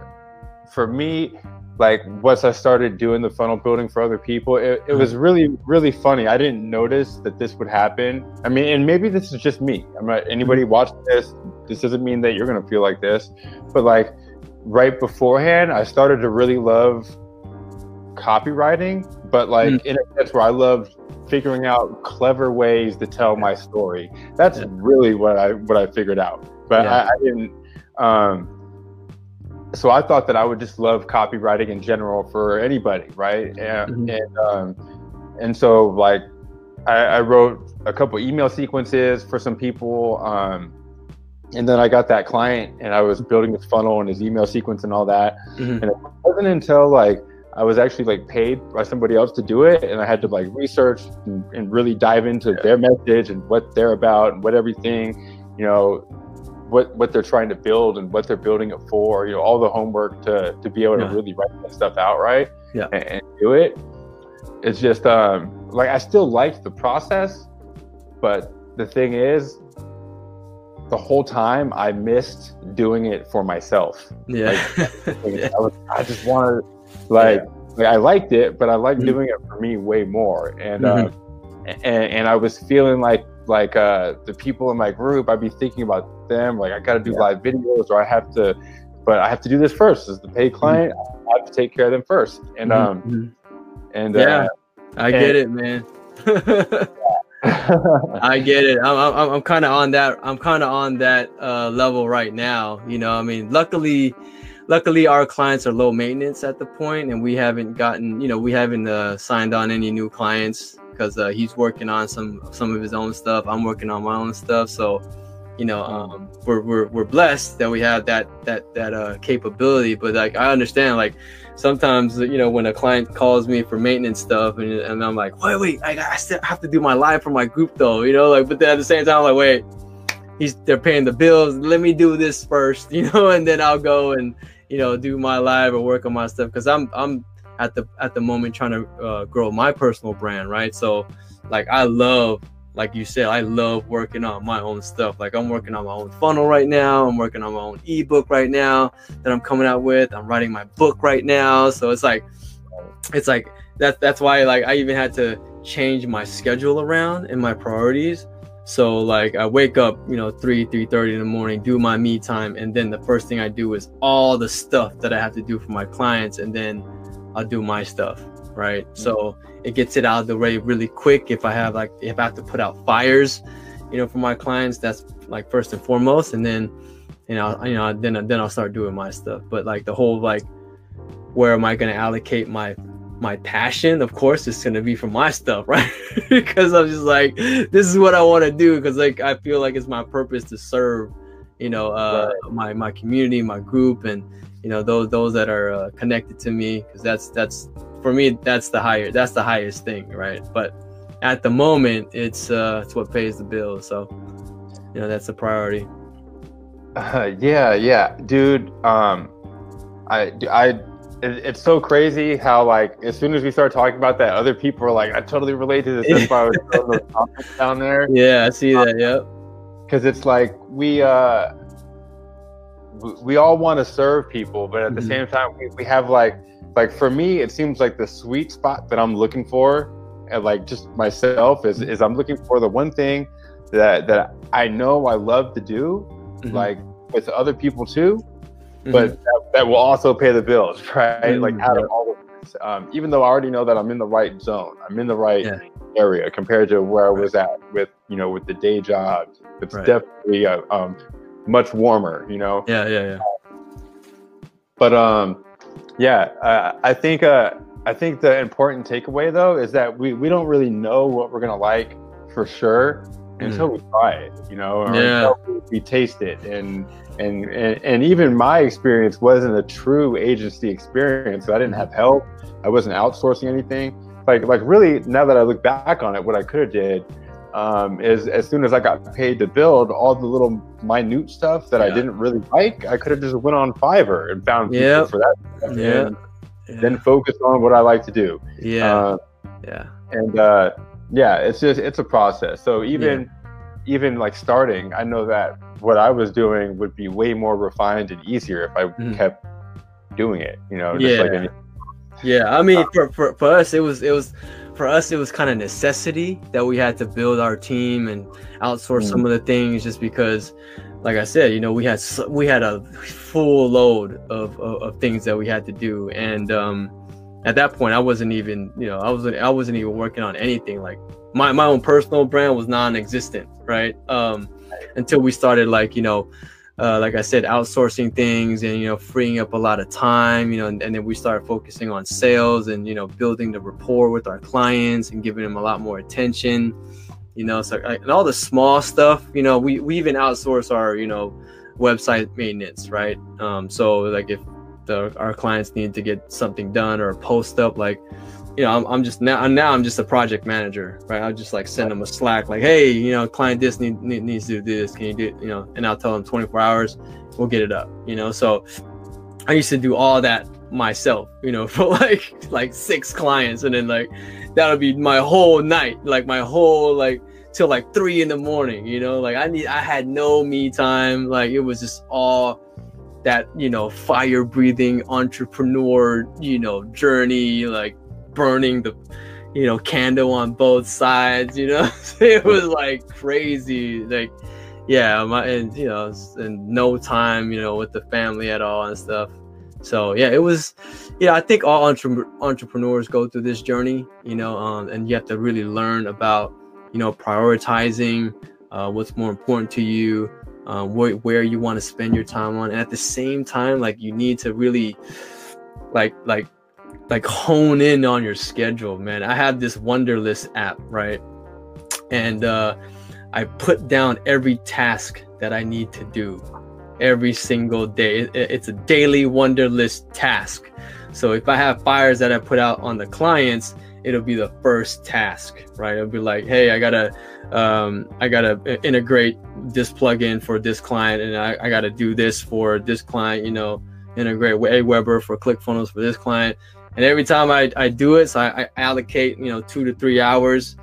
for me like once i started doing the funnel building for other people it, it was really really funny i didn't notice that this would happen i mean and maybe this is just me i'm not anybody mm-hmm. watching this this doesn't mean that you're gonna feel like this but like right beforehand i started to really love copywriting but like mm. in a sense where i loved figuring out clever ways to tell my story. That's yeah. really what I what I figured out. But yeah. I, I, didn't. Um, so I thought that I would just love copywriting in general for anybody, right? And mm-hmm. and, um, and so like I, I, wrote a couple email sequences for some people. Um, and then I got that client and I was building his funnel and his email sequence and all that. Mm-hmm. And it wasn't until like I was actually like paid by somebody else to do it, and I had to like research and, and really dive into yeah. their message and what they're about and what everything, you know, what what they're trying to build and what they're building it for. You know, all the homework to to be able yeah. to really write that stuff out right yeah. and, and do it. It's just um, like I still liked the process, but the thing is, the whole time I missed doing it for myself. Yeah. Like, yeah. I, was, I, just wanted like, yeah. like I liked it, but I liked mm-hmm. doing it for me way more. And uh, mm-hmm. uh, and and I was feeling like like uh, the people in my group, I'd be thinking about them. Like I got to do yeah. live videos, or I have to, but I have to do this first. As the paid mm-hmm. client, mm-hmm. I have to take care of them first. And mm-hmm. um, mm-hmm. and yeah, uh, I and, get it, man. I get it. I'm I'm, I'm kind of on that. I'm kind of on that uh, level right now. You know, I mean, luckily luckily our clients are low maintenance at the point and we haven't gotten you know we haven't uh, signed on any new clients because uh, he's working on some some of his own stuff i'm working on my own stuff so you know um, we're, we're we're blessed that we have that that that uh, capability. But like i understand like sometimes you know when a client calls me for maintenance stuff and, and i'm like wait wait I, I still have to do my live for my group though you know like but then at the same time I'm like wait he's they're paying the bills. Let me do this first you know and then i'll go and you know do my live or work on my stuff. Because i'm i'm at the at the moment trying to uh, grow my personal brand right? So like i love like you said i love working on my own stuff like i'm working on my own funnel right now i'm working on my own ebook right now that i'm coming out with i'm writing my book right now so it's like it's like that that's why like i even had to change my schedule around and my priorities so like I wake up, you know, three, three thirty in the morning, do my me time, and then the first thing I do is all the stuff that I have to do for my clients, and then I'll do my stuff, right? Mm-hmm. So it gets it out of the way really quick. If I have like if I have to put out fires, you know, for my clients, that's like first and foremost, and then you know, you know, then then I'll start doing my stuff. But like the whole like, where am I going to allocate my my passion, of course, is gonna be for my stuff, right? because I'm just like, this is what I want to do. Because like I feel like it's my purpose to serve, you know, uh, right. my my community, my group, and you know those those that are uh, connected to me. Because that's that's for me, that's the higher, that's the highest thing, right? But at the moment, it's uh, it's what pays the bills. So you know, that's a priority. Uh, yeah, yeah, dude. Um, I I it, it's so crazy how like as soon as we start talking about that, other people are like, I totally relate to this. That's why I was throwing those comments down there. Yeah, I see that. Um, yep. Because it's like we uh we, we all want to serve people, but at mm-hmm. the same time, we, we have like like for me, it seems like the sweet spot that I'm looking for, and like just myself is is I'm looking for the one thing that that I know I love to do, mm-hmm. like with other people too, mm-hmm. but that that will also pay the bills, right? Mm-hmm. Like out of all of this, um, even though I already know that I'm in the right zone, I'm in the right yeah. area compared to where I was at with you know with the day jobs. It's right. definitely uh, um, much warmer, you know. Yeah, yeah, yeah. But um, yeah, uh, I think uh, I think the important takeaway though is that we we don't really know what we're gonna like for sure until mm. we try it, you know, or yeah. until we taste it. And, and and and even my experience wasn't a true agency experience. I didn't have help. I wasn't outsourcing anything. Like like really, now that I look back on it, what I could have did um, is as soon as I got paid to build all the little minute stuff that yeah. I didn't really like, I could have just went on Fiverr and found people yep. for that. Yeah. yeah. Then focus on what I like to do. Yeah. Uh, yeah. And uh, yeah, it's just it's a process. So even yeah. even like starting, I know that what I was doing would be way more refined and easier if I mm. kept doing it. You know, yeah. Like yeah. I mean, uh, for, for for us, it was it was for us it was kind of necessity that we had to build our team and outsource mm. some of the things just because like i said you know we had we had a full load of, of, of things that we had to do. And um, at that point i wasn't even you know i wasn't i wasn't even working on anything. Like my, my own personal brand was non-existent right? Um, until we started like you know uh, like I said, outsourcing things and you know freeing up a lot of time, you know, and, and, then we started focusing on sales and you know building the rapport with our clients and giving them a lot more attention, you know, so and all the small stuff, you know, we we even outsource our you know website maintenance, right? Um, so like if the our clients need to get something done or post up, like you know, I'm, I'm just now now I'm just a project manager, right? I'll just like send them a Slack, like, hey, you know, client this need, need, needs to do this. Can you do it? You know, and I'll tell them 24 hours, we'll get it up. You know, so I used to do all that myself, you know, for like like six clients, and then like that would be my whole night, like my whole like till like three in the morning. You know, like I need I had no me time. Like it was just all that you know fire breathing entrepreneur you know journey like burning the you know candle on both sides you know? It was like crazy like yeah my and you know and no time you know with the family at all and stuff. So yeah it was yeah i think all entre- entrepreneurs go through this journey you know um, and you have to really learn about you know prioritizing uh, what's more important to you uh, where, where you want to spend your time on. And at the same time like you need to really like like like hone in on your schedule, man. I have this Wunderlist app, right? And uh, I put down every task that I need to do every single day. It, it's a daily Wunderlist task. So if I have fires that I put out on the clients, it'll be the first task, right? It'll be like, hey, I gotta, um, I gotta integrate this plugin for this client, and I, I gotta do this for this client. You know, integrate Aweber for ClickFunnels for this client and every time I, I do it so I, I, allocate you know two to three hours.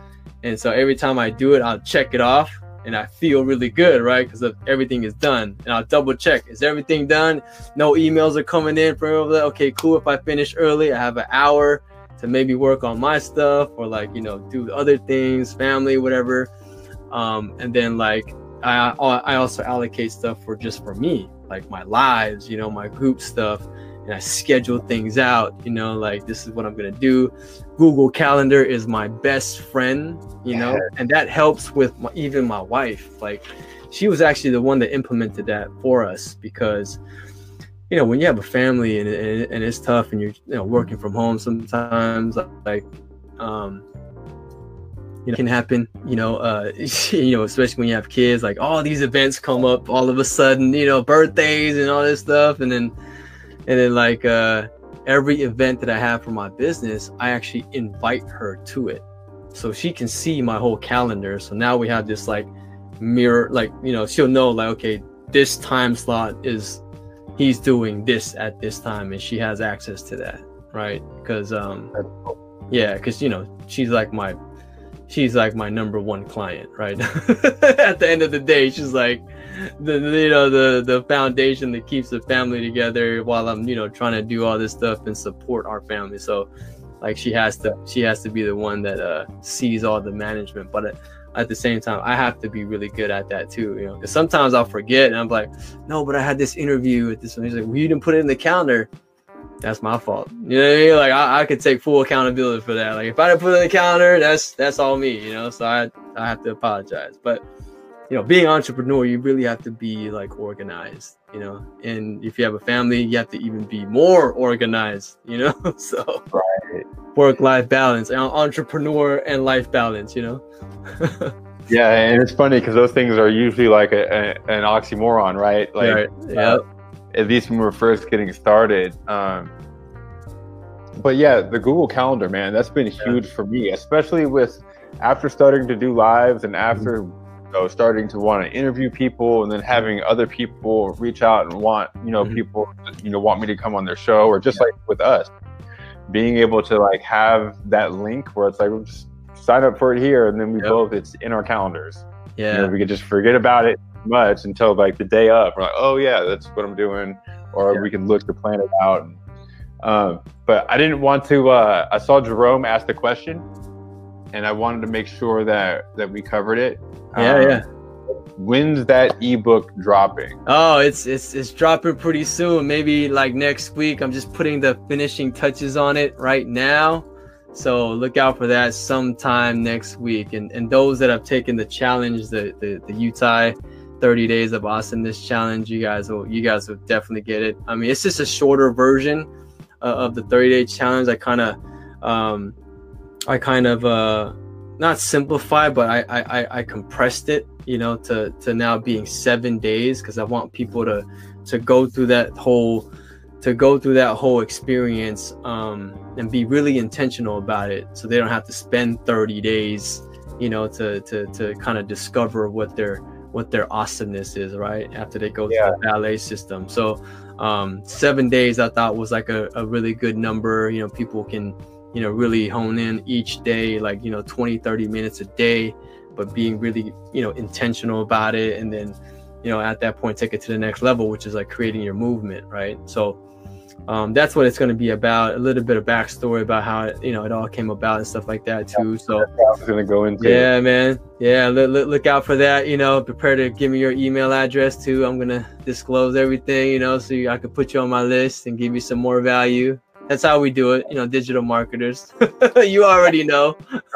And so every time i do it i'll check it off and i feel really good right? Because everything is done. And i'll double check is everything done? No emails are coming in from there. Okay cool. If i finish early i have an hour to maybe work on my stuff or like you know do other things family whatever. Um, and then like I, I also allocate stuff for just for me like my lives you know my group stuff and I schedule things out, you know, like this is what I'm going to do. Google Calendar is my best friend, you know, and that helps with my, even my wife. Like she was actually the one that implemented that for us because you know, when you have a family and, and, and it's tough and you're you know working from home sometimes like um you know, can happen, you know, uh, you know, especially when you have kids, like all these events come up all of a sudden, you know, birthdays and all this stuff. And then, and then like uh, every event that I have for my business, I actually invite her to it, so she can see my whole calendar. So now we have this like mirror, like you know, she'll know like okay, this time slot is he's doing this at this time, and she has access to that, right? Because um, yeah, because you know she's like my she's like my number one client, right? At the end of the day, she's like the you know the the foundation that keeps the family together while I'm you know trying to do all this stuff and support our family. So like she has to she has to be the one that uh, sees all the management. But uh, at the same time, I have to be really good at that too. You know, because sometimes I'll forget and I'm like, no, but I had this interview with this one. He's like, well, you didn't put it in the calendar. That's my fault. You know what I mean? Like I, I could take full accountability for that. Like if I didn't put it in the calendar, that's that's all me. You know, so I I have to apologize. But you know, being entrepreneur, you really have to be like organized, you know. And if you have a family, you have to even be more organized, you know. so right. work life balance, entrepreneur and life balance, you know. yeah, and it's funny because those things are usually like a, a, an oxymoron, right? Like, right. yeah. Uh, at least when we're first getting started. Um, but yeah, the Google Calendar, man, that's been huge yeah. for me, especially with after starting to do lives and after mm-hmm know, starting to want to interview people and then having other people reach out and want, you know, mm-hmm. people, you know, want me to come on their show or just yeah. like with us, being able to like have that link where it's like, we'll just sign up for it here. And then we yep. both, it's in our calendars. Yeah. You know, we could just forget about it much until like the day up. We're like, oh yeah, that's what I'm doing. Or yeah. we can look to plan it out. Um, but I didn't want to, uh, I saw Jerome ask the question and I wanted to make sure that, that we covered it. Yeah, um, yeah. When's that ebook dropping? Oh, it's it's it's dropping pretty soon. Maybe like next week. I'm just putting the finishing touches on it right now. So look out for that sometime next week. And and those that have taken the challenge, the the, the Utah 30 days of awesomeness challenge, you guys will you guys will definitely get it. I mean, it's just a shorter version uh, of the 30 day challenge. I kind of um I kind of uh not simplified but I, I I compressed it, you know, to to now being seven days because I want people to to go through that whole to go through that whole experience um, and be really intentional about it, so they don't have to spend 30 days, you know, to to to kind of discover what their what their awesomeness is, right? After they go yeah. through the valet system. So um, seven days I thought was like a, a really good number. You know, people can you know really hone in each day like you know 20 30 minutes a day but being really you know intentional about it and then you know at that point take it to the next level which is like creating your movement right so um, that's what it's going to be about a little bit of backstory about how it, you know it all came about and stuff like that too so i was going to go into yeah man yeah look, look, look out for that you know prepare to give me your email address too i'm going to disclose everything you know so i can put you on my list and give you some more value that's how we do it, you know, digital marketers. you already know.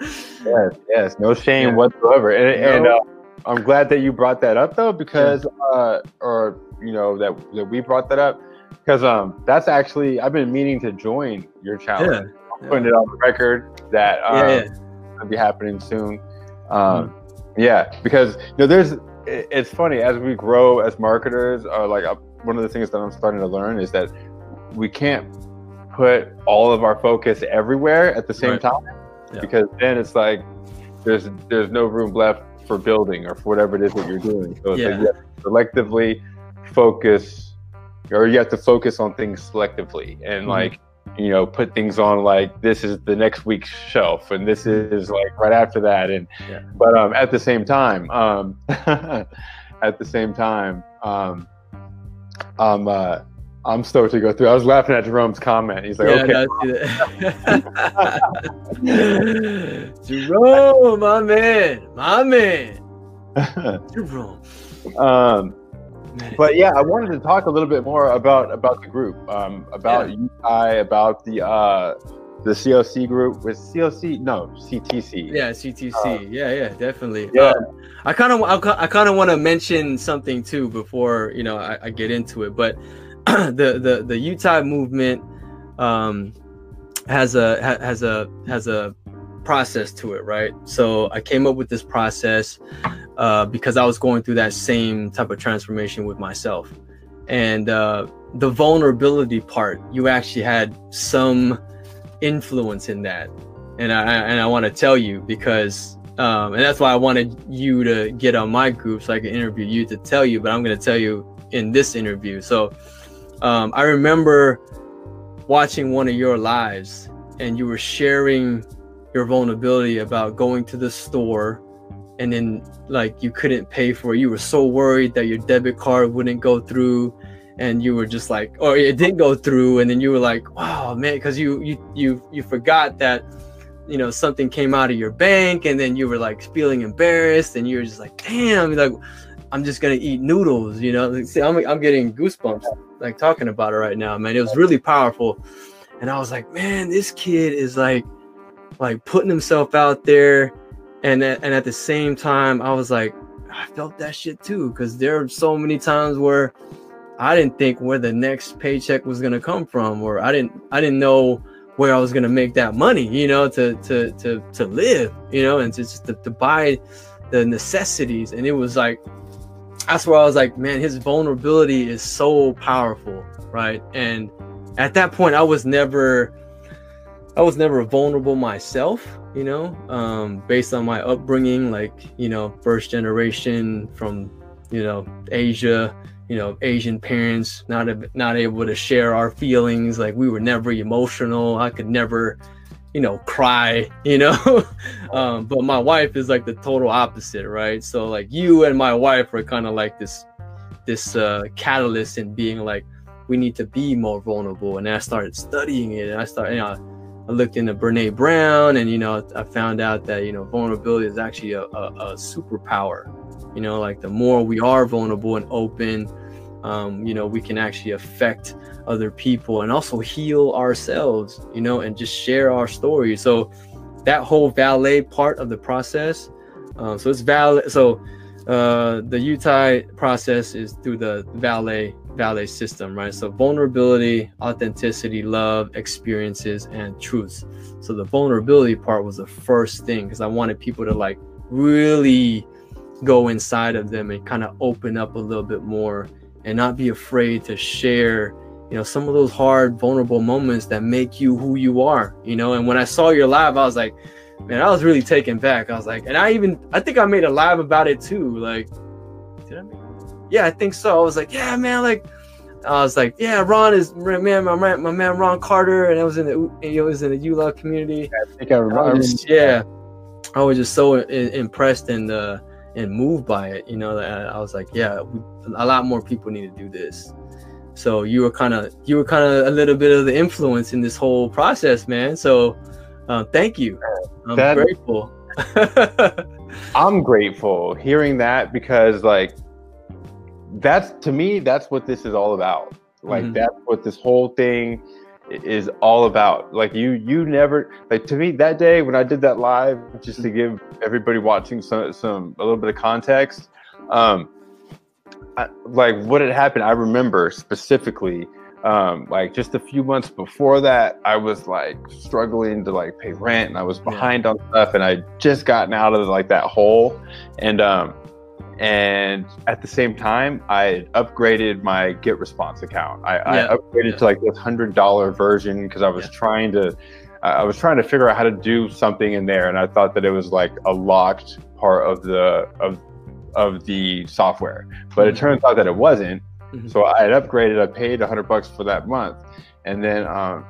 yes, yes, no shame yeah. whatsoever. And, no. and uh, I'm glad that you brought that up though, because yeah. uh, or you know that that we brought that up because um that's actually I've been meaning to join your challenge. Yeah. I'm putting it on the record that um, yeah, gonna be happening soon. Um, mm. Yeah, because you know there's it's funny as we grow as marketers. Uh, like uh, one of the things that I'm starting to learn is that we can't put all of our focus everywhere at the same right. time yeah. because then it's like there's there's no room left for building or for whatever it is that you're doing. So yeah. like to selectively focus or you have to focus on things selectively and mm-hmm. like you know put things on like this is the next week's shelf and this is like right after that and yeah. but um at the same time um at the same time um um uh I'm stoked to go through. I was laughing at Jerome's comment. He's like, yeah, okay. Jerome, my man, my man. Jerome. Um, but yeah, I wanted to talk a little bit more about about the group, um, about yeah. About the uh, the COC group with COC, no CTC. Yeah, CTC. Uh, yeah, yeah, definitely. Yeah. Um, I kind of I kind of want to mention something too before you know I, I get into it, but the the the Utah movement um, has a has a has a process to it, right? So I came up with this process uh, because I was going through that same type of transformation with myself, and uh, the vulnerability part, you actually had some influence in that, and I and I want to tell you because. Um, and that's why I wanted you to get on my group so I can interview you to tell you, but I'm going to tell you in this interview. So, um, I remember watching one of your lives and you were sharing your vulnerability about going to the store and then like you couldn't pay for it. You were so worried that your debit card wouldn't go through and you were just like or it didn't go through and then you were like wow man because you you you you forgot that you know something came out of your bank and then you were like feeling embarrassed and you were just like damn like i'm just gonna eat noodles you know? See i'm, I'm getting goosebumps like talking about it right now man. It was really powerful. And i was like man this kid is like like putting himself out there and and at the same time i was like i felt that shit too because there are so many times where i didn't think where the next paycheck was gonna come from or i didn't i didn't know where I was gonna make that money, you know, to to to to live, you know, and to just to, to buy the necessities. And it was like that's where I was like, man, his vulnerability is so powerful, right? And at that point, I was never I was never vulnerable myself, you know, um, based on my upbringing, like, you know, first generation from, you know, Asia, you know asian parents not not able to share our feelings like we were never emotional i could never you know cry you know? Um, but my wife is like the total opposite right? So like you and my wife are kind of like this this uh, catalyst in being like we need to be more vulnerable and i started studying it and i started you know I looked into Brene Brown, and you know, I found out that you know vulnerability is actually a, a, a superpower, you know like the more we are vulnerable and open um, you know we can actually affect other people and also heal ourselves you know and just share our story. So that whole valet part of the process um, so it's valet so uh, the utah process is through the valet valet system right? So vulnerability authenticity love experiences and truths. So the vulnerability part was the first thing because i wanted people to like really go inside of them and kind of open up a little bit more and not be afraid to share you know some of those hard vulnerable moments that make you who you are you know? And when i saw your live i was like man i was really taken back. I was like and i even i think i made a live about it too like yeah i think so i was like yeah man like I was like, yeah, Ron is man, my man, my man Ron Carter, and it was in the it was in the ULA community. I think I remember. I just, yeah, I was just so impressed and uh, and moved by it. You know, I was like, yeah, we, a lot more people need to do this. So you were kind of you were kind of a little bit of the influence in this whole process, man. So uh, thank you. I'm that, grateful. I'm grateful hearing that because like that's to me that's what this is all about. Like mm-hmm. that's what this whole thing is all about. Like you, you never like to me that day when I did that live, just to give everybody watching some some a little bit of context. Um, I, like what had happened, I remember specifically. Um, like just a few months before that, I was like struggling to like pay rent, and I was behind yeah. on stuff, and I just gotten out of like that hole, and um, and at the same time i upgraded my GetResponse account i, yeah. I upgraded yeah. to like this hundred dollar version because i was yeah. trying to i was trying to figure out how to do something in there and i thought that it was like a locked part of the of of the software but mm-hmm. it turns out that it wasn't mm-hmm. so i had upgraded i paid 100 bucks for that month and then um,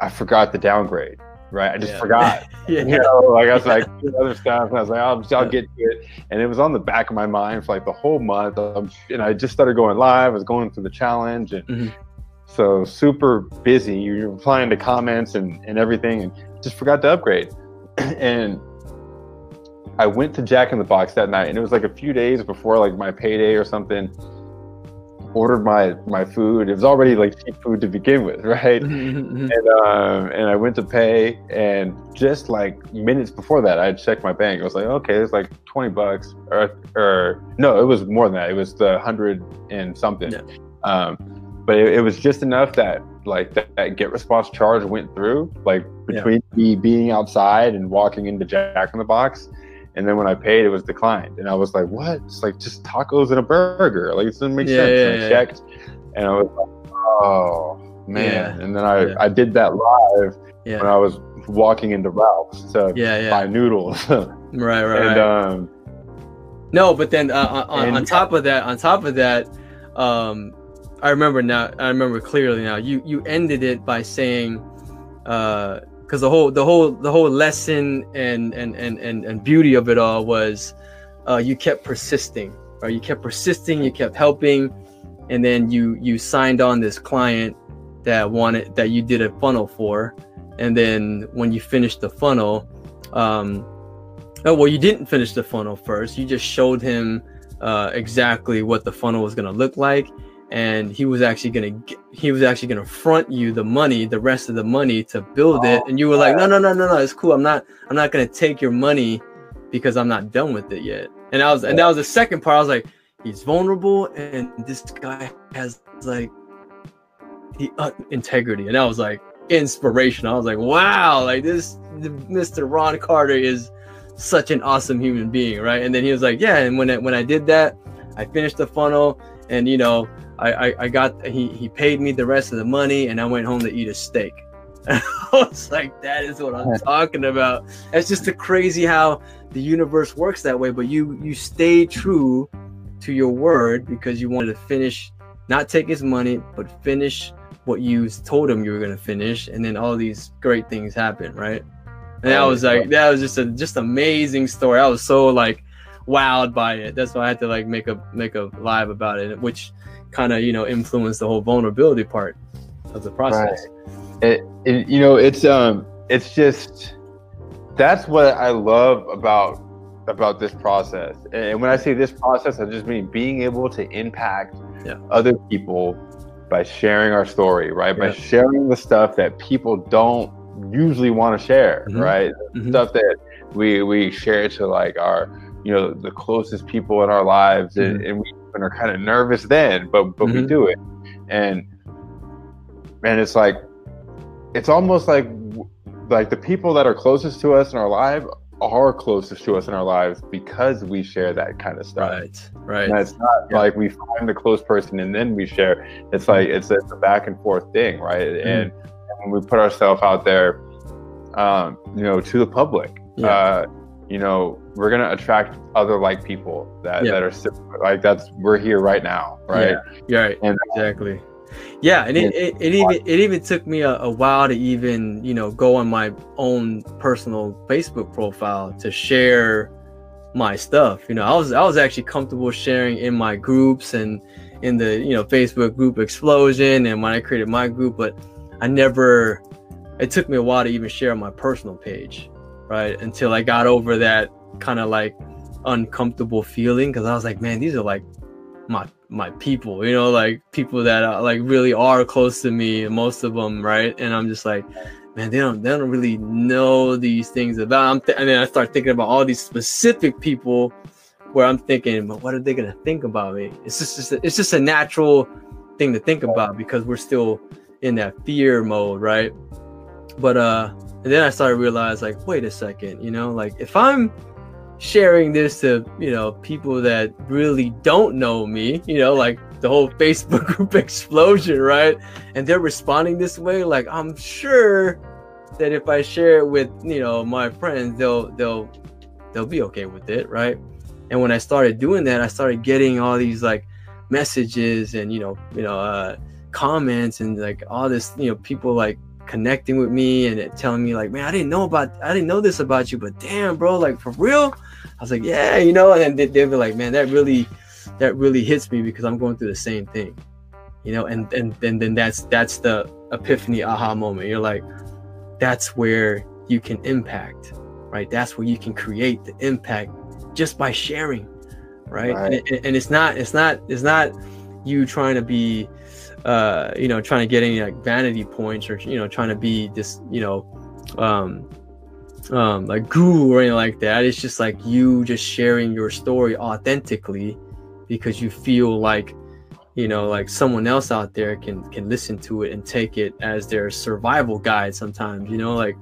i forgot the downgrade right? I just yeah. forgot. yeah. You know, like I was like other stuff, and I was like, I'll, I'll get to it. And it was on the back of my mind for like the whole month. Um, and I just started going live. I was going through the challenge, and mm-hmm. so super busy. You're replying to comments and and everything, and just forgot to upgrade. and I went to Jack in the Box that night, and it was like a few days before like my payday or something ordered my my food. It was already like cheap food to begin with, right? and um, and I went to pay, and just like minutes before that, I checked my bank. I was like, okay, it's like twenty bucks, or or no, it was more than that. It was the hundred and something. Yeah. Um, but it, it, was just enough that like that, that, GetResponse charge went through, like between yeah. me being outside and walking into Jack in the Box and then when I paid, it was declined. And I was like, what? It's like just tacos and a burger. Like, it doesn't make yeah, sense. Yeah, and I checked and I was like, oh, man. And then I, I did that live when I was walking into Ralph's to buy noodles. right, right. And, um, no, but then uh, on, and, on top of that, on top of that, um, I remember now. I remember clearly now. You you ended it by saying, uh, because the whole the whole the whole lesson and and and and, and beauty of it all was uh, you kept persisting right you kept persisting you kept helping and then you you signed on this client that wanted that you did a funnel for and then when you finished the funnel, um, oh well, you didn't finish the funnel first. You just showed him uh, exactly what the funnel was going to look like, and he was actually to he was actually to front you the money, the rest of the money to build it, and you were like, no, no, no, no, no, it's cool. I'm not I'm not to take your money because I'm not done with it yet. And I was and that was the second part. I was like, he's vulnerable, and this guy has like the uh, integrity, and I was like inspiration. I was like, wow, like this Mr. Ron Carter is such an awesome human being, right? And then he was like, yeah. And when I, when I did that, I finished the funnel, and you know, I, I, I got he he paid me the rest of the money, and I went home to eat a steak. I was like, that is what I'm talking about. It's just a crazy how the universe works that way. But you you stay true to your word because you wanted to finish, not take his money, but finish what you told him you were gonna finish, and then all these great things happen, right? And that oh, was like that was just a just amazing story. I was so like wowed by it. That's why I had to like make a make a live about it, which kind of you know influence the whole vulnerability part of the process. Right. It, it, you know it's um it's just that's what I love about about this process. And when I say this process, I just mean being able to impact yeah. other people by sharing our story, right? Yeah. By sharing the stuff that people don't usually want to share, mm-hmm. right? Mm-hmm. Stuff that we we share to like our you know the closest people in our lives, mm-hmm. and, and, we are kind of nervous then, but but we mm-hmm. do it, and and it's like it's almost like like the people that are closest to us in our life are closest to us in our lives because we share that kind of stuff. Right, right. And it's not yeah. like we find the close person and then we share. It's like it's a, it's a back and forth thing, right? Mm-hmm. And, when we put ourselves out there, um, you know, to the public, yeah. uh, you know, we're gonna attract other like people that yeah. that are similar. Like that's we're here right now, right? Yeah, right. And uh, exactly. Yeah, and it, it, it, even it even took me a, a, while to even you know go on my own personal Facebook profile to share my stuff. You know, I was I was actually comfortable sharing in my groups and in the you know Facebook group explosion and when I created my group, but I never. It took me a while to even share on my personal page, right? Until I got over that kind of like uncomfortable feeling because I was like, man, these are like my my people, you know, like people that are, like really are close to me, most of them, right? And I'm just like, man, they don't they don't really know these things about. I'm th- and then I start thinking about all these specific people where I'm thinking, but what are they gonna think about me? It's just, just a, it's just a natural thing to think about because we're still in that fear mode, right? But uh, and then I started to realize, like, wait a second, you know, like if I'm sharing this to you know people that really don't know me you know like the whole facebook group explosion right? And they're responding this way like i'm sure that if i share it with you know my friends they'll they'll they'll be okay with it right? And when i started doing that i started getting all these like messages and you know you know uh comments and like all this you know people like connecting with me and telling me like man i didn't know about i didn't know this about you but damn bro like for real I was like, yeah, you know, and then they, they'd be like, man, that really, that really hits me because I'm going through the same thing, you know, and and, and then that's that's the epiphany aha moment. You're like, that's where you can impact, right? That's where you can create the impact just by sharing, right? right. And, and it's not, it's not, it's not you trying to be, uh, you know, trying to get any like vanity points or you know, trying to be this, you know, um, um, like guru or anything like that. It's just like you just sharing your story authentically because you feel like you know like someone else out there can can listen to it and take it as their survival guide sometimes you know like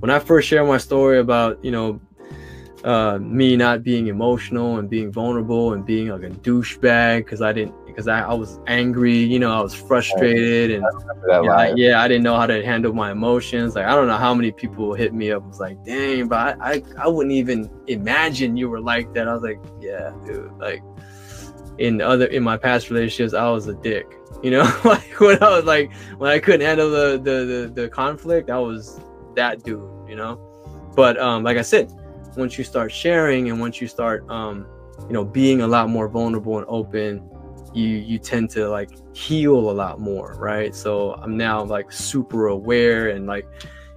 when i first share my story about you know uh, me not being emotional and being vulnerable and being like a douchebag because I didn't because I, I was angry, you know, I was frustrated and I, yeah, I didn't know how to handle my emotions. Like I don't know how many people hit me up was like, dang, but I, I, I wouldn't even imagine you were like that. I was like, yeah, dude, like in other in my past relationships, I was a dick. You know, like when I was like when I couldn't handle the the the, the conflict, I was that dude, you know. But um, like I said, once you start sharing and once you start um, you know being a lot more vulnerable and open you you tend to like heal a lot more right so i'm now like super aware and like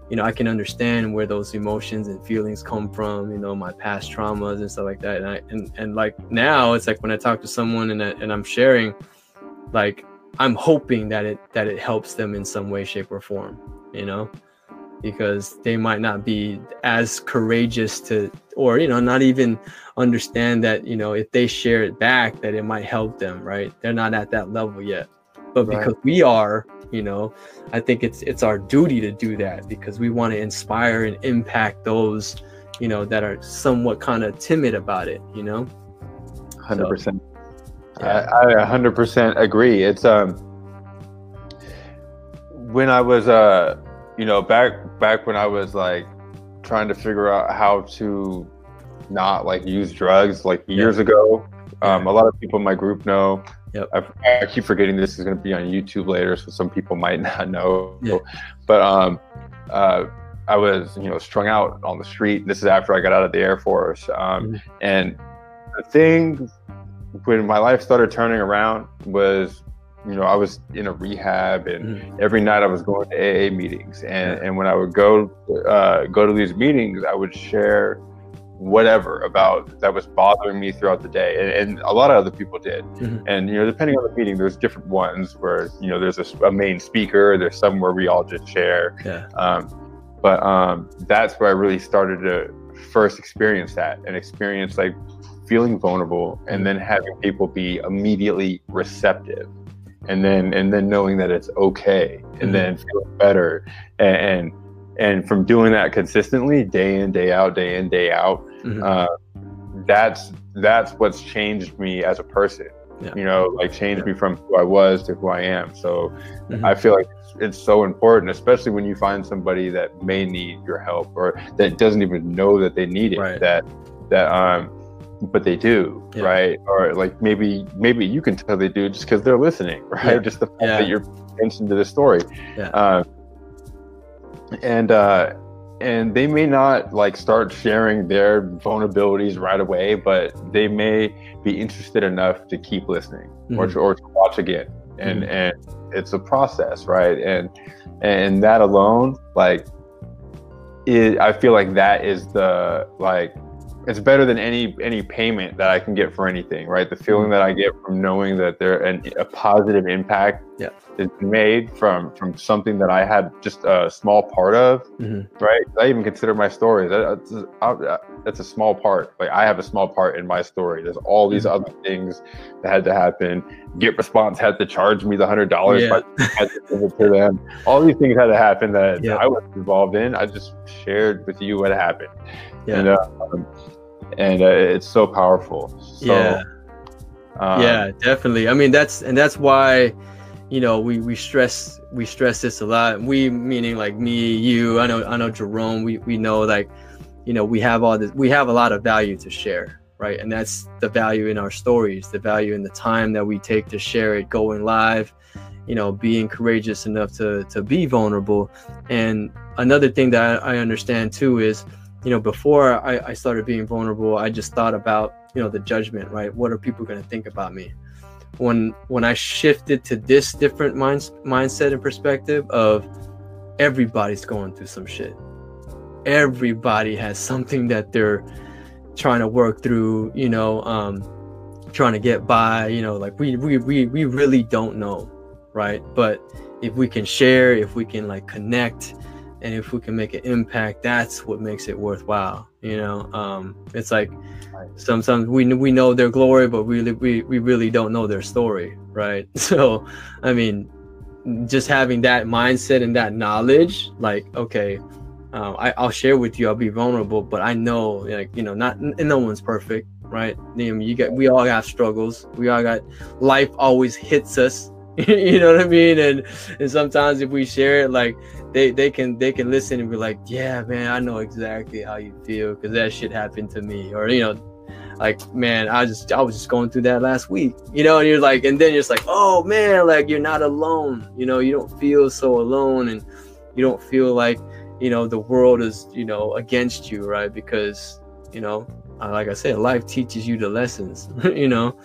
you know, I can understand where those emotions and feelings come from, you know, my past traumas and stuff like that. And I, and, and like now it's like when I talk to someone and, I, and I'm sharing, like, I'm hoping that it, that it helps them in some way, shape or form, you know, because they might not be as courageous to, or, you know, not even understand that, you know, if they share it back, that it might help them, right? They're not at that level yet. But right. because we are, you know i think it's it's our duty to do that because we want to inspire and impact those you know that are somewhat kind of timid about it you know 100% so, yeah. I, I 100% agree it's um when i was uh you know back back when i was like trying to figure out how to not like use drugs like years yeah. ago um, a lot of people in my group know Yep. I, I keep forgetting this is going to be on YouTube later, so some people might not know. Yeah. But um, uh, I was, you know, strung out on the street. This is after I got out of the Air Force. Um, mm-hmm. And the thing when my life started turning around was, you know, I was in a rehab, and mm-hmm. every night I was going to AA meetings. And and when I would go uh, go to these meetings, I would share whatever about that was bothering me throughout the day and, and a lot of other people did mm-hmm. and you know depending on the meeting there's different ones where you know there's a, a main speaker there's some where we all just share yeah. um, but um, that's where i really started to first experience that and experience like feeling vulnerable and then having people be immediately receptive and then and then knowing that it's okay and mm-hmm. then feeling better and, and and from doing that consistently day in day out day in day out mm-hmm. uh, that's that's what's changed me as a person yeah. you know like changed yeah. me from who i was to who i am so mm-hmm. i feel like it's, it's, so important especially when you find somebody that may need your help or that doesn't even know that they need it right. that that um but they do yeah. right or like maybe maybe you can tell they do just because they're listening right just the fact that you're attention to the story yeah. Uh, and uh, and they may not like start sharing their vulnerabilities right away, but they may be interested enough to keep listening mm-hmm. or, to, or to watch again. And mm-hmm. and it's a process, right? And and that alone, like, it, I feel like that is the like it's better than any any payment that I can get for anything, right? The feeling that I get from knowing that there an, a positive impact yeah. is made from from something that I had just a small part of, mm-hmm. right? I even consider my story that that's, that's a small part. Like I have a small part in my story. There's all these mm-hmm. other things that had to happen. GetResponse had to charge me the hundred dollars. Yeah. to to them. All these things had to happen that yeah. I was involved in. I just shared with you what happened. Yeah. And, uh, um, and uh, it's so powerful. So, yeah. Um, yeah, definitely. I mean, that's and that's why, you know, we we stress we stress this a lot. We meaning like me, you. I know I know Jerome. We we know like, you know, we have all this. We have a lot of value to share, right? And that's the value in our stories, the value in the time that we take to share it, going live, you know, being courageous enough to to be vulnerable. And another thing that I understand too is you know, before I, I started being vulnerable, I just thought about, you know, the judgment, right? What are people going to think about me? When when I shifted to this different mind, mindset and perspective of everybody's going through some shit. Everybody has something that they're trying to work through, you know, um, trying to get by, you know, like we we we we really don't know, right? But if we can share, if we can like connect, and if we can make an impact that's what makes it worthwhile you know? Um, it's like sometimes we we know their glory but we, we we really don't know their story right? So i mean just having that mindset and that knowledge like okay um, I, i'll share with you i'll be vulnerable but i know like you know not and no one's perfect right? I mean, you got we all have struggles. We all got life always hits us you know what I mean? And and sometimes if we share it, like they they can they can listen and be like, yeah, man, I know exactly how you feel because that shit happened to me, or you know, like man, I just I was just going through that last week, you know, and you're like, and then you're just like, oh man, like you're not alone, you know, you don't feel so alone, and you don't feel like you know the world is you know against you, right? Because you know, like I said, life teaches you the lessons, you know.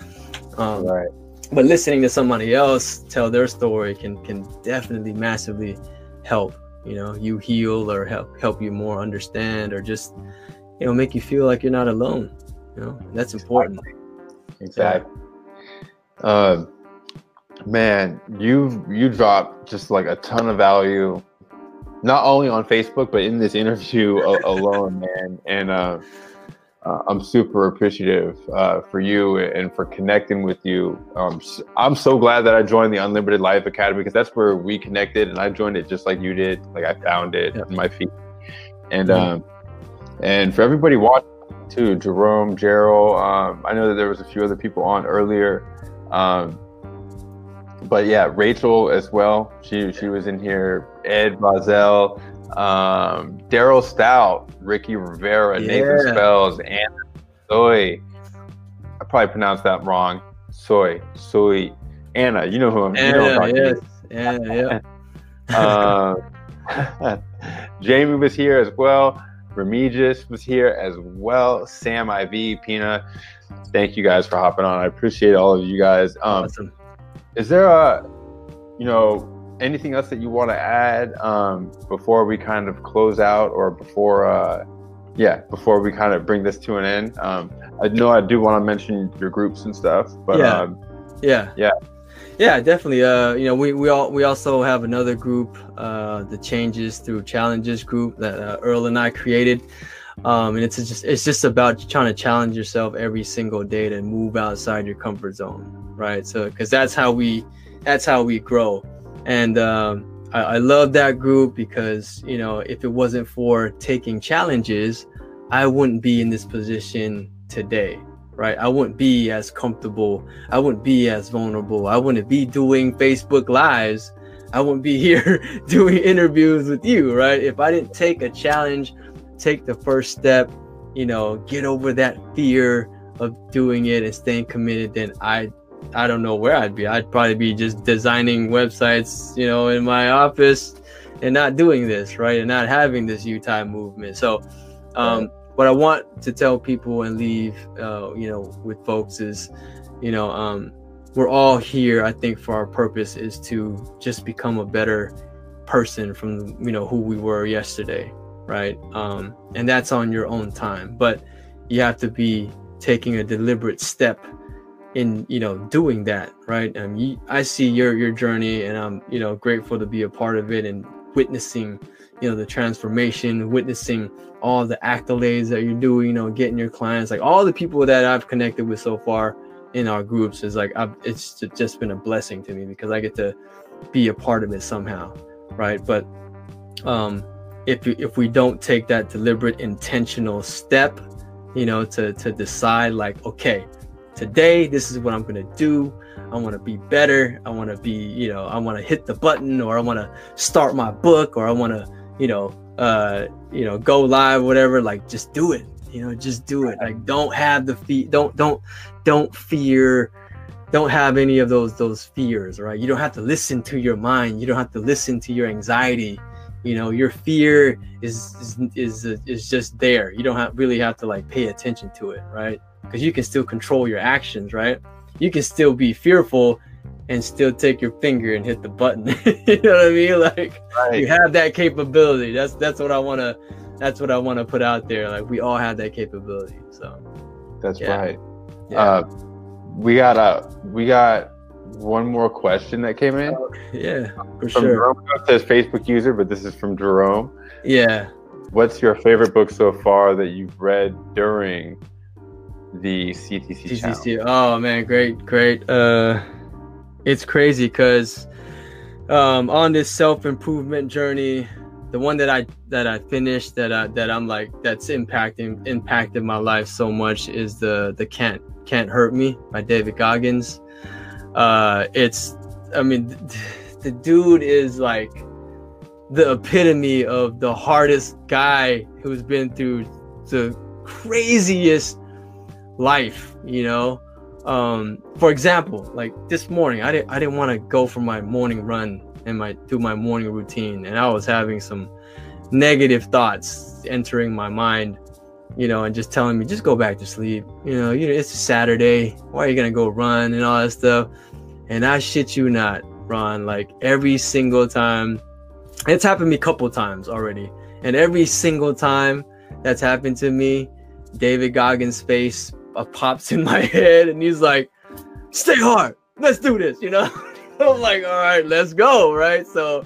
Um, right but listening to somebody else tell their story can can definitely massively help you know you heal or help help you more understand or just you know make you feel like you're not alone you know that's important. Exactly. Yeah. uh, man you you dropped just like a ton of value not only on facebook but in this interview alone man. And uh uh, I'm super appreciative uh, for you and for connecting with you. Um, I'm so glad that I joined the Unlimited Life Academy because that's where we connected, and I joined it just like you did. Like I found it in my feet, and mm-hmm. um, and for everybody watching too, Jerome, Gerald. Um, I know that there was a few other people on earlier, um, but yeah, Rachel as well. She she was in here. Ed Bazel um, Daryl Stout, Ricky Rivera, yeah. Nathan Spells, and Soy. I probably pronounced that wrong. Soy, Soy, Anna. You know who I'm. Anna, you know I'm yes, Anna, yeah. uh, Jamie was here as well. Remedius was here as well. Sam IV, Pina. Thank you guys for hopping on. I appreciate all of you guys. Um, awesome. Is there a, you know, anything else that you want to add um, before we kind of close out or before uh, yeah before we kind of bring this to an end? Um, i know i do want to mention your groups and stuff but yeah. um, yeah. yeah. Yeah definitely uh, you know we, we all we also have another group uh, the changes through challenges group that uh, earl and i created. Um, and it's just it's just about trying to challenge yourself every single day to move outside your comfort zone right? So because that's how we that's how we grow and um, I, I love that group because you know if it wasn't for taking challenges, I wouldn't be in this position today right? I wouldn't be as comfortable. I wouldn't be as vulnerable. I wouldn't be doing Facebook Lives. I wouldn't be here doing interviews with you, right? If I didn't take a challenge, take the first step, you know, get over that fear of doing it and staying committed, then I I don't know where I'd be. I'd probably be just designing websites, you know, in my office and not doing this, right? And not having this Utah movement. So, um, right. what I want to tell people and leave, uh, you know, with folks is, you know, um, we're all here, I think, for our purpose is to just become a better person from, you know, who we were yesterday, right? Um, and that's on your own time. But you have to be taking a deliberate step in you know doing that right? Um you, i see your your journey and i'm you know grateful to be a part of it and witnessing you know the transformation witnessing all the accolades that you're doing you know getting your clients. Like all the people that i've connected with so far in our groups is like I've, it's just been a blessing to me because i get to be a part of it somehow right? But um if if we don't take that deliberate intentional step you know to to decide like okay today this is what i'm going to do. I want to be better. I want to be you know i want to hit the button or i want to start my book or i want to you know uh you know go live whatever. Like just do it you know just do it. Like don't have the feet don't don't don't fear don't have any of those those fears right? You don't have to listen to your mind. You don't have to listen to your anxiety. You know your fear is is is, is just there. You don't have really have to like pay attention to it right because you can still control your actions, right? You can still be fearful and still take your finger and hit the button. you know what I mean? Like right. you have that capability. That's that's what I want to that's what I want to put out there. Like we all have that capability. So that's yeah. right. Yeah. Uh, we got a we got one more question that came in. Uh, yeah, for from sure. Jerome. Says Facebook user, but this is from Jerome. Yeah. What's your favorite book so far that you've read during the CTC, CTC. Oh man, great, great. Uh, it's crazy because um, on this self improvement journey, the one that I that I finished that I, that I'm like that's impacting impacted my life so much is the the can't can't hurt me by David Goggins. Uh, it's I mean, the dude is like the epitome of the hardest guy who's been through the craziest life you know? Um for example like this morning i didn't i didn't want to go for my morning run and my do my morning routine and i was having some negative thoughts entering my mind you know and just telling me just go back to sleep you know you know it's a saturday why are you gonna go run and all that stuff? And i shit you not ron like every single time it's happened to me a couple times already, and every single time that's happened to me, David Goggins' face uh, pops in my head, and he's like, "Stay hard, let's do this," you know. I'm like, "All right, let's go," right? So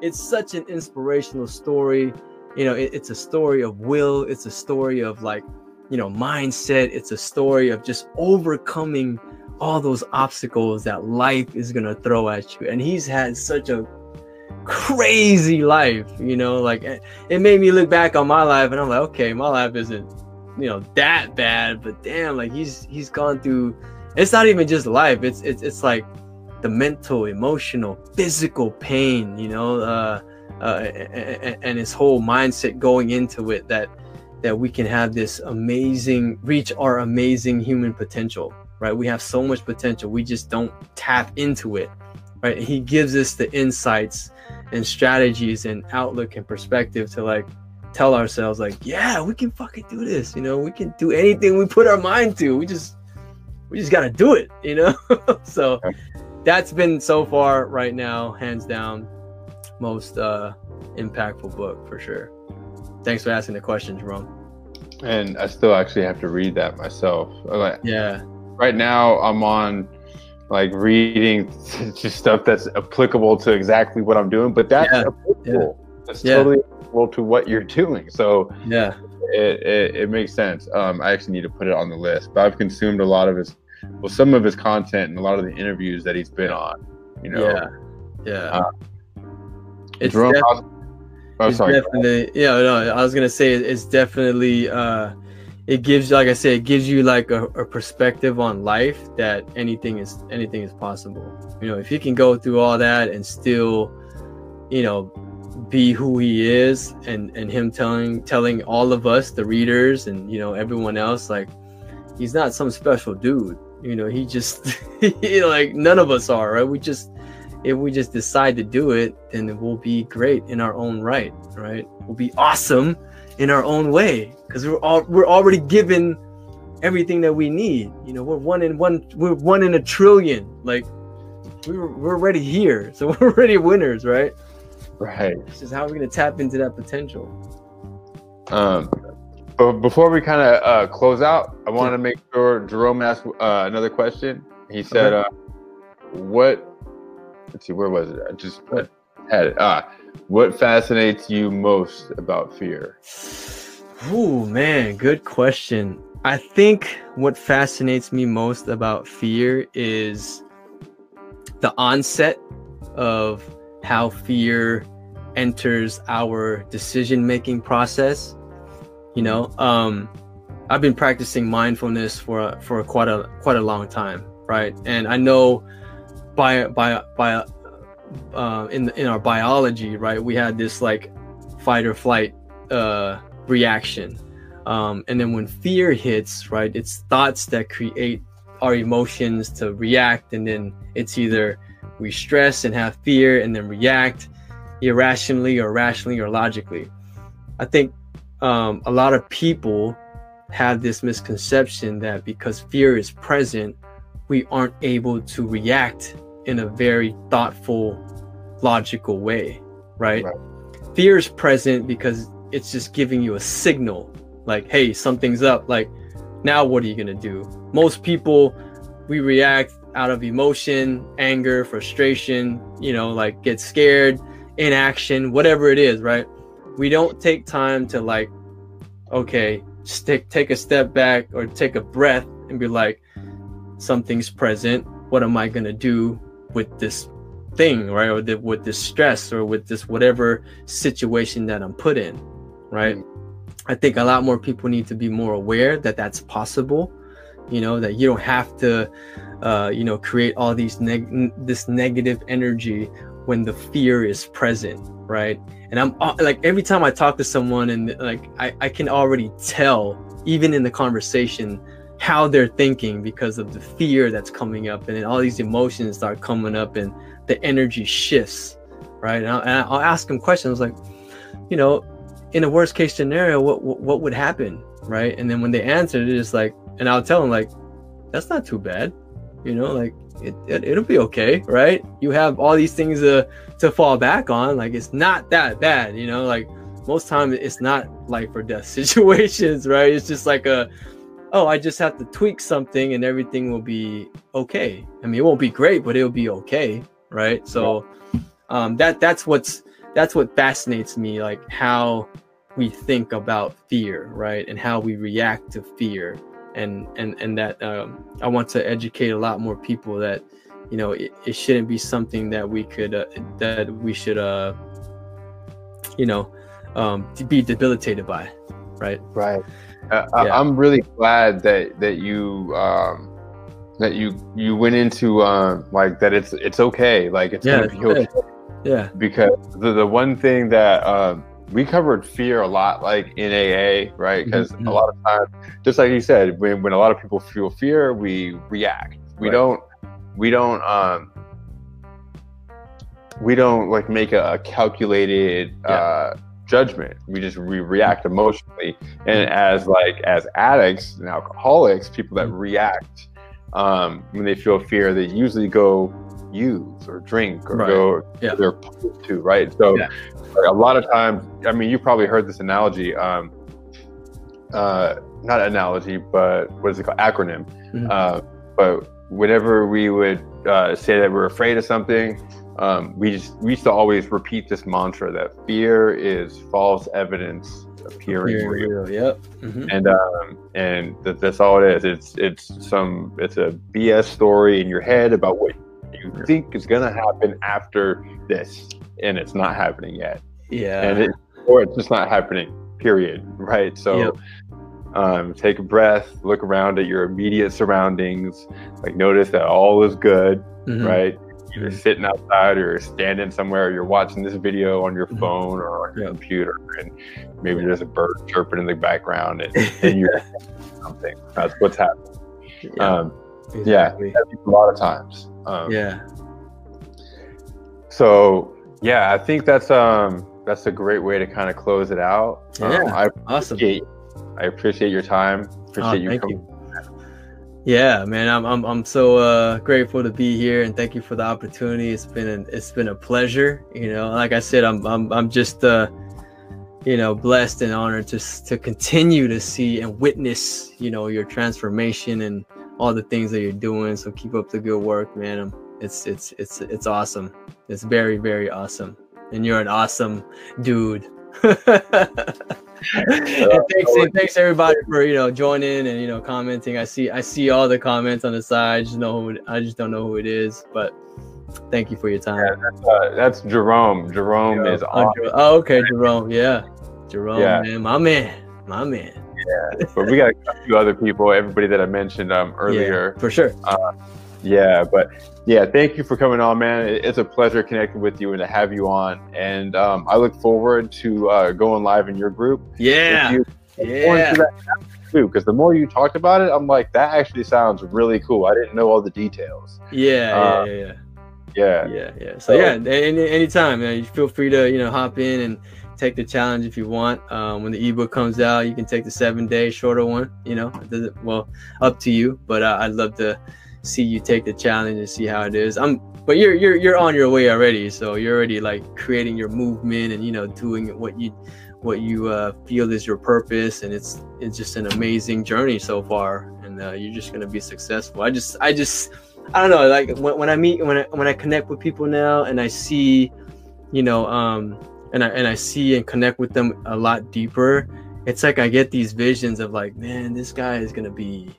it's such an inspirational story. You know, it, it's a story of will. It's a story of like, you know, mindset. It's a story of just overcoming all those obstacles that life is gonna throw at you. And he's had such a crazy life, you know, like it made me look back on my life and I'm like, okay, my life isn't, you know, that bad, but damn, like he's he's gone through it's not even just life, it's it's it's like the mental, emotional, physical pain, you know, uh, uh and, and his whole mindset going into it that that we can have this amazing reach our amazing human potential right? We have so much potential we just don't tap into it right? He gives us the insights and strategies and outlook and perspective to like tell ourselves like yeah we can fucking do this you know we can do anything we put our mind to. We just we just got to do it you know? So that's been so far right now hands down most uh impactful book for sure. Thanks for asking the question jerome. And i still actually have to read that myself. Like, yeah. right now i'm on like reading just stuff that's applicable to exactly what I'm doing, but that's yeah. applicable. Yeah. That's yeah. totally applicable to what you're doing. So yeah, it, it, it, makes sense. Um, I actually need to put it on the list, but I've consumed a lot of his, well, some of his content and a lot of the interviews that he's been on. You know, yeah, yeah. Uh, it's, Jerome, def- oh, it's sorry. definitely yeah. No, I was gonna say it's definitely. uh it gives like i said it gives you like a, a, perspective on life that anything is anything is possible you know if you can go through all that and still you know be who he is and and him telling telling all of us the readers and you know everyone else like he's not some special dude you know he just like none of us are right we just if we just decide to do it then it will be great in our own right right we'll be awesome in our own way because we're all we're already given everything that we need. You know, we're one in one we're one in a trillion. Like we're we're already here, so we're already winners, right? Right. This is how we're gonna tap into that potential. Um, but before we kind of uh, close out, I wanted to make sure Jerome asked uh, another question. He said, okay. uh, "What? Let's see, where was it? I just had it. Ah, what fascinates you most about fear? Oh man, good question. I think what fascinates me most about fear is the onset of how fear enters our decision making process. You know, um, I've been practicing mindfulness for for quite a quite a long time, right? And I know by by by uh, in in our biology, right? We had this like fight or flight uh, reaction, um, and then when fear hits, right, it's thoughts that create our emotions to react, and then it's either we stress and have fear, and then react irrationally or rationally or logically. I think um, a lot of people have this misconception that because fear is present, we aren't able to react in a very thoughtful, logical way, right? right? Fear is present because it's just giving you a signal like, hey, something's up. Like, now what are you going to do? Most people, we react out of emotion, anger, frustration, you know, like get scared, inaction, whatever it is, right? We don't take time to like, okay, just take, a step back or take a breath and be like, something's present. What am I going to do? with this thing, right? Or the, with this stress or with this whatever situation that I'm put in, right? I think a lot more people need to be more aware that that's possible. You know that you don't have to, uh, you know, create all these neg- this negative energy when the fear is present, right? And I'm uh, like every time I talk to someone and like I, I can already tell even in the conversation how they're thinking because of the fear that's coming up and then all these emotions start coming up and the energy shifts right? And I'll, and I'll ask them questions like you know in a worst case scenario what, what, what would happen right? And then when they answer it's like and i'll tell them like that's not too bad you know like it, it will be okay, right? You have all these things to to fall back on. Like it's not that bad, you know. Like most time, it's not life or death situations, right? It's just like a oh, I just have to tweak something and everything will be okay. I mean, it won't be great, but it'll be okay, right? So um, that that's what's that's what fascinates me, like how we think about fear, right, and how we react to fear, and and and that um, I want to educate a lot more people that you know it, it shouldn't be something that we could uh, that we should uh you know um, be debilitated by, right? Right. Uh, yeah. I'm really glad that that you um, that you you went into uh, like that. It's it's okay. Like it's yeah, gonna be okay. Yeah. Because the the one thing that um, we covered fear a lot, like in AA, right? Because mm-hmm. a lot of times, just like you said, when when a lot of people feel fear, we react. We right. don't. We don't. Um, we don't like make a, a calculated yeah. uh, judgment. We just we react emotionally. And as like as addicts and alcoholics, people that react um, when they feel fear, they usually go use or drink or right. go yeah. they're to right. So yeah. A lot of times, I mean, you probably heard this analogy. Um, uh, not analogy, but what is it called? Acronym. Mm-hmm. Uh, but whenever we would uh, say that we're afraid of something, um, we just we used to always repeat this mantra that fear is false evidence appearing real. real. Yep. Mm-hmm. And um, and that, that's all it is. It's it's some it's a BS story in your head about what you think is gonna happen after this, and it's not happening yet. Yeah. And it, or it's just not happening. Period. Right. So. Yep. Um, take a breath, look around at your immediate surroundings, like notice that all is good, mm-hmm. right? either sitting outside or standing somewhere, or you're watching this video on your mm-hmm. phone or on your yeah. computer, and maybe there's a bird chirping in the background, and, and you're something. That's what's happening. Yeah, um, exactly. yeah a lot of times. Um, yeah. So yeah, I think that's um that's a great way to kind of close it out. Yeah, um, I awesome. I appreciate your time. Appreciate oh, you coming. You yeah, man, I'm I'm I'm so uh, grateful to be here, and thank you for the opportunity. It's been an, it's been a pleasure. You know, like I said, I'm I'm I'm just uh, you know blessed and honored to to continue to see and witness you know your transformation and all the things that you're doing. So keep up the good work, man. It's it's it's it's awesome. It's very very awesome, and you're an awesome dude. and thanks, and thanks everybody for you know joining and you know commenting. I see I see all the comments on the side. I just know who it, I just don't know who it is, but thank you for your time. Yeah, that's, uh, that's, Jerome. Jerome yeah. is oh, oh, okay, Jerome. Yeah, Jerome, yeah. man, my man, my man. Yeah, but we got a few other people. Everybody that I mentioned um earlier, yeah, for sure. Uh, yeah, but yeah, thank you for coming on, man. It's a pleasure connecting with you and to have you on. And um, I look forward to uh, going live in your group. Yeah. You, yeah. Too, because the more you talked about it, I'm like, that actually sounds really cool. I didn't know all the details. Yeah, uh, yeah, yeah, yeah, yeah, yeah. So, so yeah, any anytime, man, you feel free to you know hop in and take the challenge if you want. Um, when the ebook comes out, you can take the seven day shorter one. You know, well, up to you. But uh, I'd love to see you take the challenge and see how it is. I'm but you're you're you're on your way already. So you're already like creating your movement and you know doing what you what you uh, feel is your purpose and it's it's just an amazing journey so far and uh, you're just gonna be successful. I just I just I don't know like when, when I meet when I when I connect with people now and I see you know um and I and I see and connect with them a lot deeper. It's like I get these visions of like man this guy is gonna be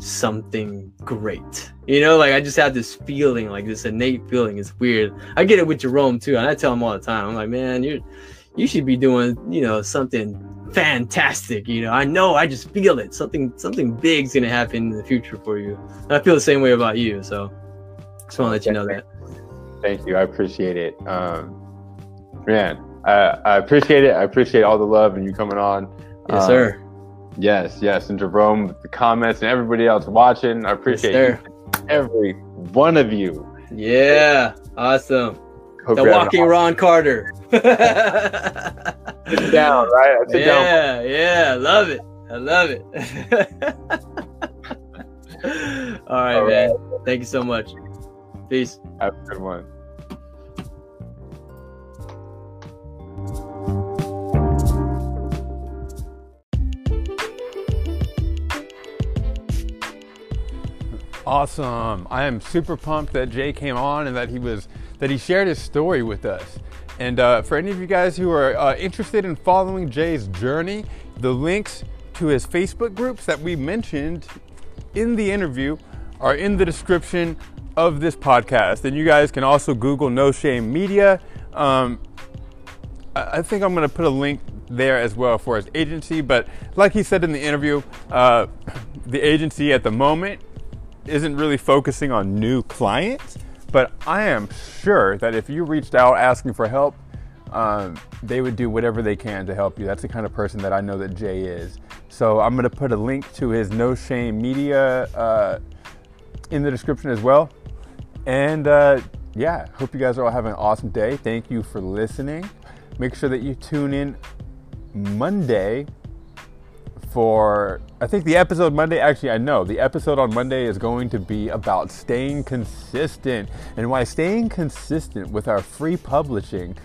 something great. You know, like I just have this feeling, like this innate feeling. It's weird. I get it with Jerome too, and I tell him all the time. I'm like, man, you you should be doing, you know, something fantastic. You know, I know, I just feel it. Something something big's gonna happen in the future for you. And I feel the same way about you. So just want to let you know that. Thank you. I appreciate it. Um, man, I, I appreciate it. I appreciate all the love and you coming on. Yes, um, sir Yes, yes. And Jerome, the comments, and everybody else watching, I appreciate yes, every one of you. Yeah, awesome. Hope the walking awesome. Ron Carter. sit down, right? Sit yeah, down. yeah, love it. I love it. All right, All man. Right. Thank you so much. Peace. Have a good one. Awesome. I am super pumped that Jay came on and that he was that he shared his story with us. And uh, for any of you guys who are uh, interested in following Jay's journey, the links to his Facebook groups that we mentioned in the interview are in the description of this podcast. And you guys can also Google No Shame Media. Um, I think I'm going to put a link there as well for his agency. But like he said in the interview, uh, the agency at the moment isn't really focusing on new clients, but I am sure that if you reached out asking for help, um, they would do whatever they can to help you. That's the kind of person that I know that Jay is. So I'm going to put a link to his No Shame Media uh, in the description as well. And uh, yeah, hope you guys are all having an awesome day. Thank you for listening. Make sure that you tune in Monday for I think the episode Monday actually I know the episode on Monday is going to be about staying consistent and why staying consistent with our free publishing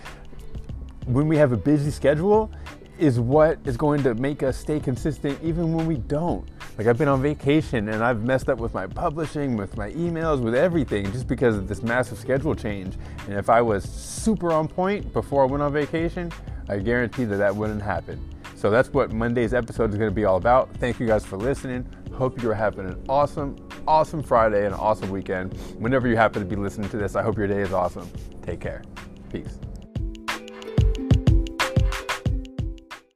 when we have a busy schedule is what is going to make us stay consistent even when we don't. Like I've been on vacation and I've messed up with my publishing, with my emails, with everything just because of this massive schedule change. And if I was super on point before I went on vacation, I guarantee that that wouldn't happen. So that's what Monday's episode is going to be all about. Thank you guys for listening. Hope you're having an awesome, awesome Friday and an awesome weekend. Whenever you happen to be listening to this, I hope your day is awesome. Take care. Peace.